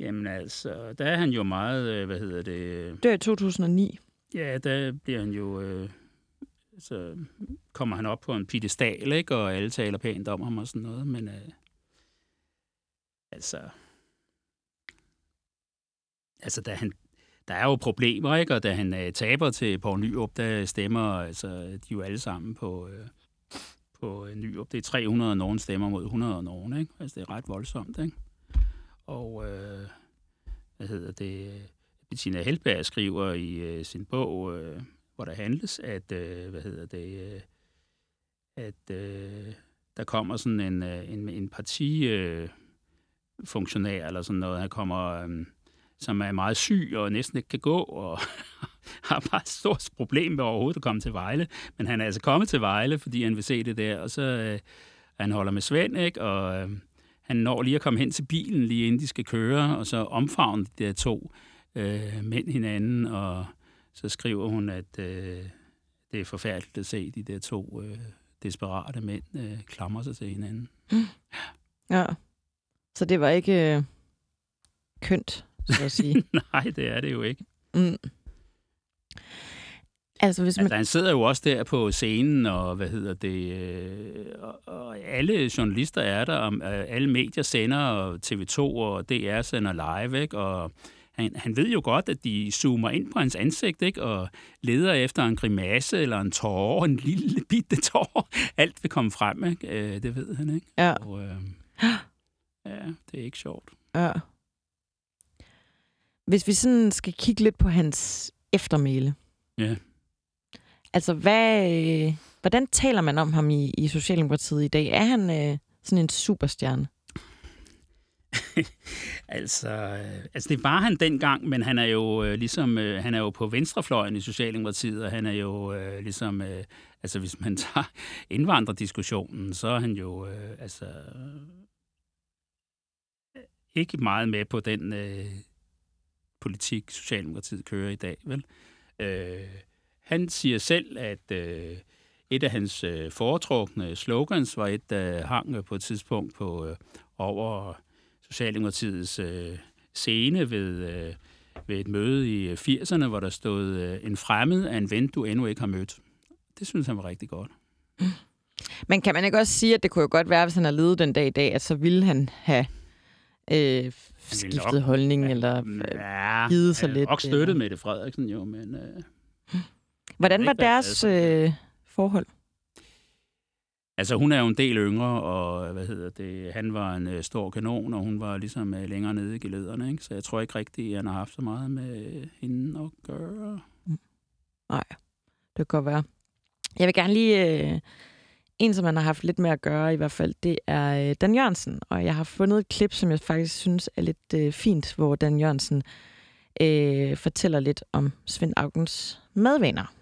[SPEAKER 2] Jamen altså, der er han jo meget, øh, hvad hedder det... øh,
[SPEAKER 1] Dør i 2009.
[SPEAKER 2] Ja, der bliver han jo... Øh, så kommer han op på en piedestal, ikke? Og alle taler pænt om ham og sådan noget, men... Øh, altså... Altså, da han, der er jo problemer, ikke? Og da han øh, taber til Poul Nyrup, der stemmer altså, de er jo alle sammen på, øh, på øh, Nyrup. Det er 300 nogen stemmer mod 100 nogen, ikke? Altså, det er ret voldsomt, ikke? Og, øh, hvad hedder det... Bettina Helberg skriver i øh, sin bog, øh, hvor der handles, at, øh, hvad hedder det, øh, at øh, der kommer sådan en, øh, en, en partifunktionær øh, funktionær eller sådan noget, han kommer, øh, som er meget syg og næsten ikke kan gå, og har bare et stort problem med overhovedet at komme til Vejle. Men han er altså kommet til Vejle, fordi han vil se det der, og så øh, han holder med Svend, ikke? og øh, han når lige at komme hen til bilen, lige inden de skal køre, og så omfavner de der to øh, mænd hinanden, og så skriver hun, at øh, det er forfærdeligt at se de der to øh, desperate mænd øh, klamre sig til hinanden.
[SPEAKER 1] Ja. Så det var ikke øh, kønt, så at sige.
[SPEAKER 2] Nej, det er det jo ikke.
[SPEAKER 1] mm. Altså, hvis man...
[SPEAKER 2] Altså, han sidder jo også der på scenen, og hvad hedder det, øh, og, og alle journalister er der, og øh, alle medier sender, og TV2 og DR sender live, ikke? og han, han ved jo godt, at de zoomer ind på hans ansigt, ikke? og leder efter en grimasse eller en tårer, en lille bitte tårer. Alt vil komme frem, ikke? Øh, det ved han, ikke?
[SPEAKER 1] Ja.
[SPEAKER 2] Og, øh, ja, det er ikke sjovt.
[SPEAKER 1] Ja. Hvis vi sådan skal kigge lidt på hans eftermæle.
[SPEAKER 2] Ja.
[SPEAKER 1] Altså, hvad, øh, hvordan taler man om ham i, i Socialdemokratiet i dag? Er han øh, sådan en superstjerne?
[SPEAKER 2] altså, øh, altså, det var han dengang, men han er jo øh, ligesom, øh, han er jo på venstrefløjen i Socialdemokratiet, og han er jo øh, ligesom, øh, altså hvis man tager indvandrerdiskussionen, så er han jo, øh, altså, øh, ikke meget med på den øh, politik, Socialdemokratiet kører i dag, vel? Øh, han siger selv, at øh, et af hans øh, foretrukne slogans var et, der hang på et tidspunkt på øh, over Socialdemokratiets øh, scene ved, øh, ved et møde i 80'erne, hvor der stod øh, en fremmed af en ven, du endnu ikke har mødt. Det synes han var rigtig godt.
[SPEAKER 1] Men kan man ikke også sige, at det kunne jo godt være, hvis han har levet den dag i dag, at så ville han have øh, skiftet
[SPEAKER 2] nok-
[SPEAKER 1] holdning, eller øh,
[SPEAKER 2] Ja,
[SPEAKER 1] givet sig
[SPEAKER 2] er
[SPEAKER 1] lidt,
[SPEAKER 2] nok støttet
[SPEAKER 1] eller-
[SPEAKER 2] Mette Frederiksen jo, men... Øh,
[SPEAKER 1] hvordan var deres
[SPEAKER 2] det.
[SPEAKER 1] øh, forhold?
[SPEAKER 2] Altså, hun er jo en del yngre, og hvad hedder det, han var en øh, stor kanon, og hun var ligesom øh, længere nede i gelederne, ikke? Så jeg tror ikke rigtigt, at han har haft så meget med øh, hende at gøre. Mm.
[SPEAKER 1] Nej, det kan godt være. Jeg vil gerne lige... Øh, en, som man har haft lidt med at gøre i hvert fald, det er øh, Dan Jørgensen. Og jeg har fundet et klip, som jeg faktisk synes er lidt øh, fint, hvor Dan Jørgensen øh, fortæller lidt om Svend Augens madvaner.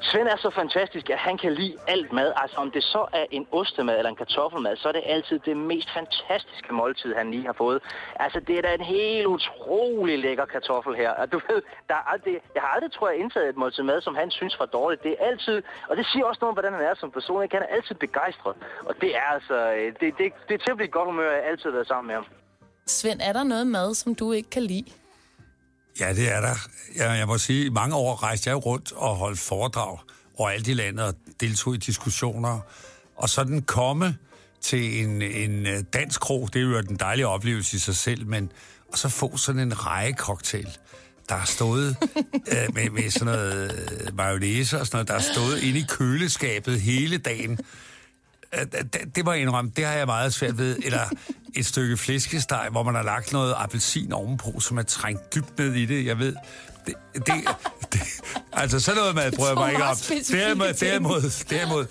[SPEAKER 4] Svend er så fantastisk, at han kan lide alt mad. Altså om det så er en ostemad eller en kartoffelmad, så er det altid det mest fantastiske måltid, han lige har fået. Altså det er da en helt utrolig lækker kartoffel her. Og du ved, der er aldrig, jeg har aldrig, tror jeg, indtaget et måltid mad, som han synes var dårligt. Det er altid, og det siger også noget om, hvordan han er som person. ikke? Han er altid begejstret. Og det er altså, øh, det, det, det er til at blive godt humør, at jeg altid været sammen med ham.
[SPEAKER 5] Svend, er der noget mad, som du ikke kan lide?
[SPEAKER 6] Ja, det er der. Jeg, jeg må sige, i mange år rejste jeg rundt og holdt foredrag overalt i landet og deltog i diskussioner. Og sådan komme til en, en øh, dansk krog, det er jo en dejlig oplevelse i sig selv, men og så få sådan en rejecocktail, der er stået øh, med, med sådan noget øh, mayonnaise og sådan noget, der er stået inde i køleskabet hele dagen. Det, det må jeg indrømme, det har jeg meget svært ved. Eller et stykke flæskesteg, hvor man har lagt noget appelsin ovenpå, som er trængt dybt ned i det. Jeg ved, det, det, det, altså sådan noget mad prøver mig ikke om. Derimod, derimod, derimod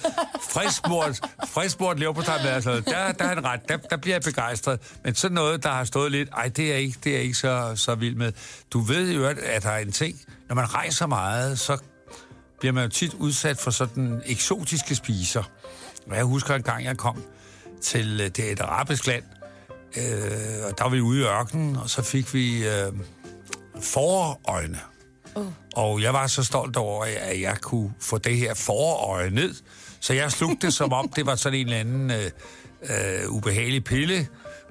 [SPEAKER 6] friskmort, friskmort leverpostej med, altså, der, der er en ret, der, der bliver jeg begejstret. Men sådan noget, der har stået lidt, ej, det er ikke, det er ikke så, så vild med. Du ved jo, at der er en ting, når man rejser meget, så bliver man jo tit udsat for sådan eksotiske spiser. Og jeg husker en gang, jeg kom til øh, det et arabisk land, øh, og der var vi ude i ørkenen, og så fik vi øh, forøjne. Oh. Og jeg var så stolt over, at jeg kunne få det her forøje ned. Så jeg slugte det, som om det var sådan en eller anden øh, øh, ubehagelig pille,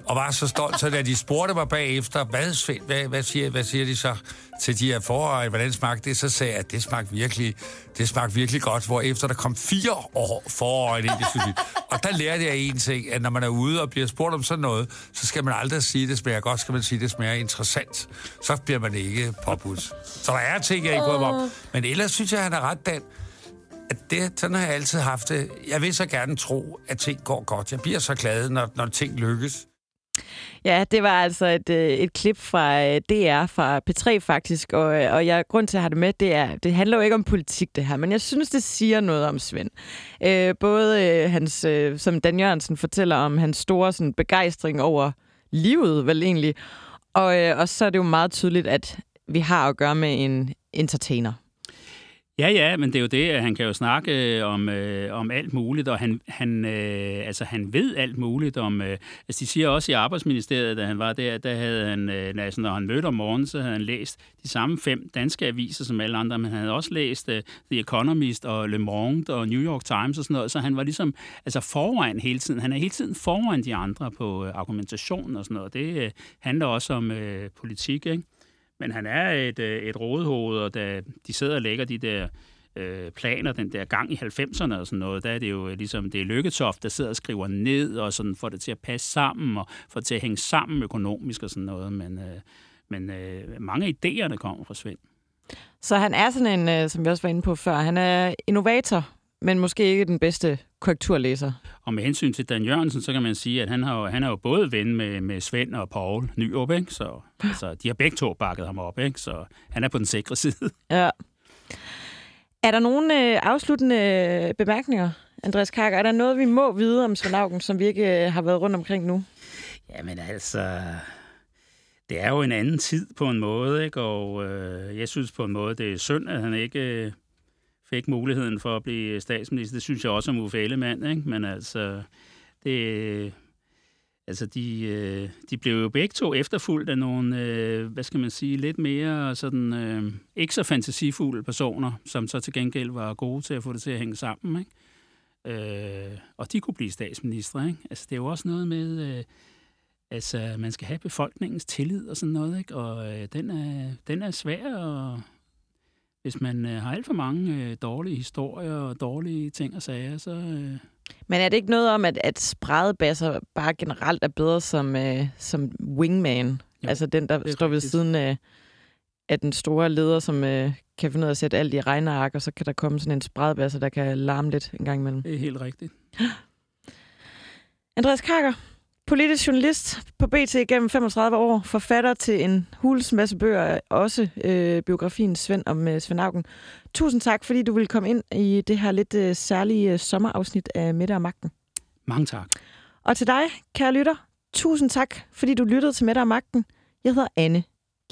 [SPEAKER 6] og var så stolt, så da de spurgte mig bagefter, hvad, Svend, hvad, hvad, siger, hvad siger de så til de her forøje, hvordan smagte det, så sagde jeg, at det smagte virkelig, det smagte virkelig godt, hvor efter der kom fire år forøje ind i synes Og der lærte jeg en ting, at når man er ude og bliver spurgt om sådan noget, så skal man aldrig sige, at det smager godt, skal man sige, at det smager interessant. Så bliver man ikke påbudt. Så der er ting, jeg ikke bryder om. Men ellers synes jeg, at han er ret, Dan at det, sådan har jeg altid haft det. Jeg vil så gerne tro, at ting går godt. Jeg bliver så glad, når, når ting lykkes.
[SPEAKER 1] Ja, det var altså et, øh, et klip fra øh, DR, fra P3 faktisk, og, øh, og jeg, grund til at have det med, det er, det handler jo ikke om politik det her, men jeg synes, det siger noget om Svend. Øh, både øh, hans, øh, som Dan Jørgensen fortæller om, hans store sådan, begejstring over livet vel egentlig, og, øh, og så er det jo meget tydeligt, at vi har at gøre med en entertainer.
[SPEAKER 2] Ja, ja, men det er jo det, at han kan jo snakke øh, om, øh, om alt muligt, og han, han, øh, altså, han ved alt muligt om... Øh, altså, de siger også i Arbejdsministeriet, da han var der, der havde han, øh, altså, når han mødte om morgenen, så havde han læst de samme fem danske aviser som alle andre, men han havde også læst øh, The Economist og Le Monde og New York Times og sådan noget, så han var ligesom altså, foran hele tiden. Han er hele tiden foran de andre på øh, argumentation og sådan noget. Det øh, handler også om øh, politik, ikke? Men han er et, øh, et rådehoved, og da de sidder og lægger de der øh, planer, den der gang i 90'erne og sådan noget, der er det jo øh, ligesom, det er Lykketoft, der sidder og skriver ned og sådan får det til at passe sammen og får det til at hænge sammen økonomisk og sådan noget. Men, øh, men øh, mange af idéerne kommer fra Svend.
[SPEAKER 1] Så han er sådan en, øh, som vi også var inde på før, han er innovator, men måske ikke den bedste korrekturlæser.
[SPEAKER 2] Og med hensyn til Dan Jørgensen, så kan man sige, at han har, han er jo både ven med, med Svend og Paul Nyrup, ikke? Så altså, de har begge to bakket ham op, ikke? så han er på den sikre side.
[SPEAKER 1] Ja. Er der nogle øh, afsluttende bemærkninger, Andreas Karker? Er der noget, vi må vide om Svend Augen, som vi ikke øh, har været rundt omkring nu?
[SPEAKER 2] Jamen altså, det er jo en anden tid på en måde, ikke? og øh, jeg synes på en måde, det er synd, at han ikke øh, fik muligheden for at blive statsminister. Det synes jeg også om Uffe Ellemann, ikke? men altså, det, altså de, øh, de blev jo begge to efterfulgt af nogle, øh, hvad skal man sige, lidt mere sådan, øh, ikke så fantasifulde personer, som så til gengæld var gode til at få det til at hænge sammen. Ikke? Øh, og de kunne blive statsminister. Ikke? Altså, det er jo også noget med, øh, altså, man skal have befolkningens tillid og sådan noget, ikke? og øh, den, er, den er svær at hvis man øh, har alt for mange øh, dårlige historier og dårlige ting og sager, så... Øh...
[SPEAKER 1] Men er det ikke noget om, at, at spredebasser bare generelt er bedre som, øh, som wingman? Jo, altså den, der står ved siden af, af den store leder, som øh, kan finde ud af at sætte alt i regneark, og så kan der komme sådan en spredebasser, der kan larme lidt en gang imellem.
[SPEAKER 2] Det er helt rigtigt.
[SPEAKER 1] Andreas Karker, politisk journalist på BT gennem 35 år, forfatter til en hulens masse bøger, også øh, biografien Svend om øh, Svend Augen. Tusind tak, fordi du ville komme ind i det her lidt øh, særlige øh, sommerafsnit af Middag og Magten.
[SPEAKER 2] Mange tak.
[SPEAKER 1] Og til dig, kære lytter, tusind tak, fordi du lyttede til Middag og Magten. Jeg hedder Anne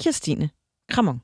[SPEAKER 1] Kirstine Kramon.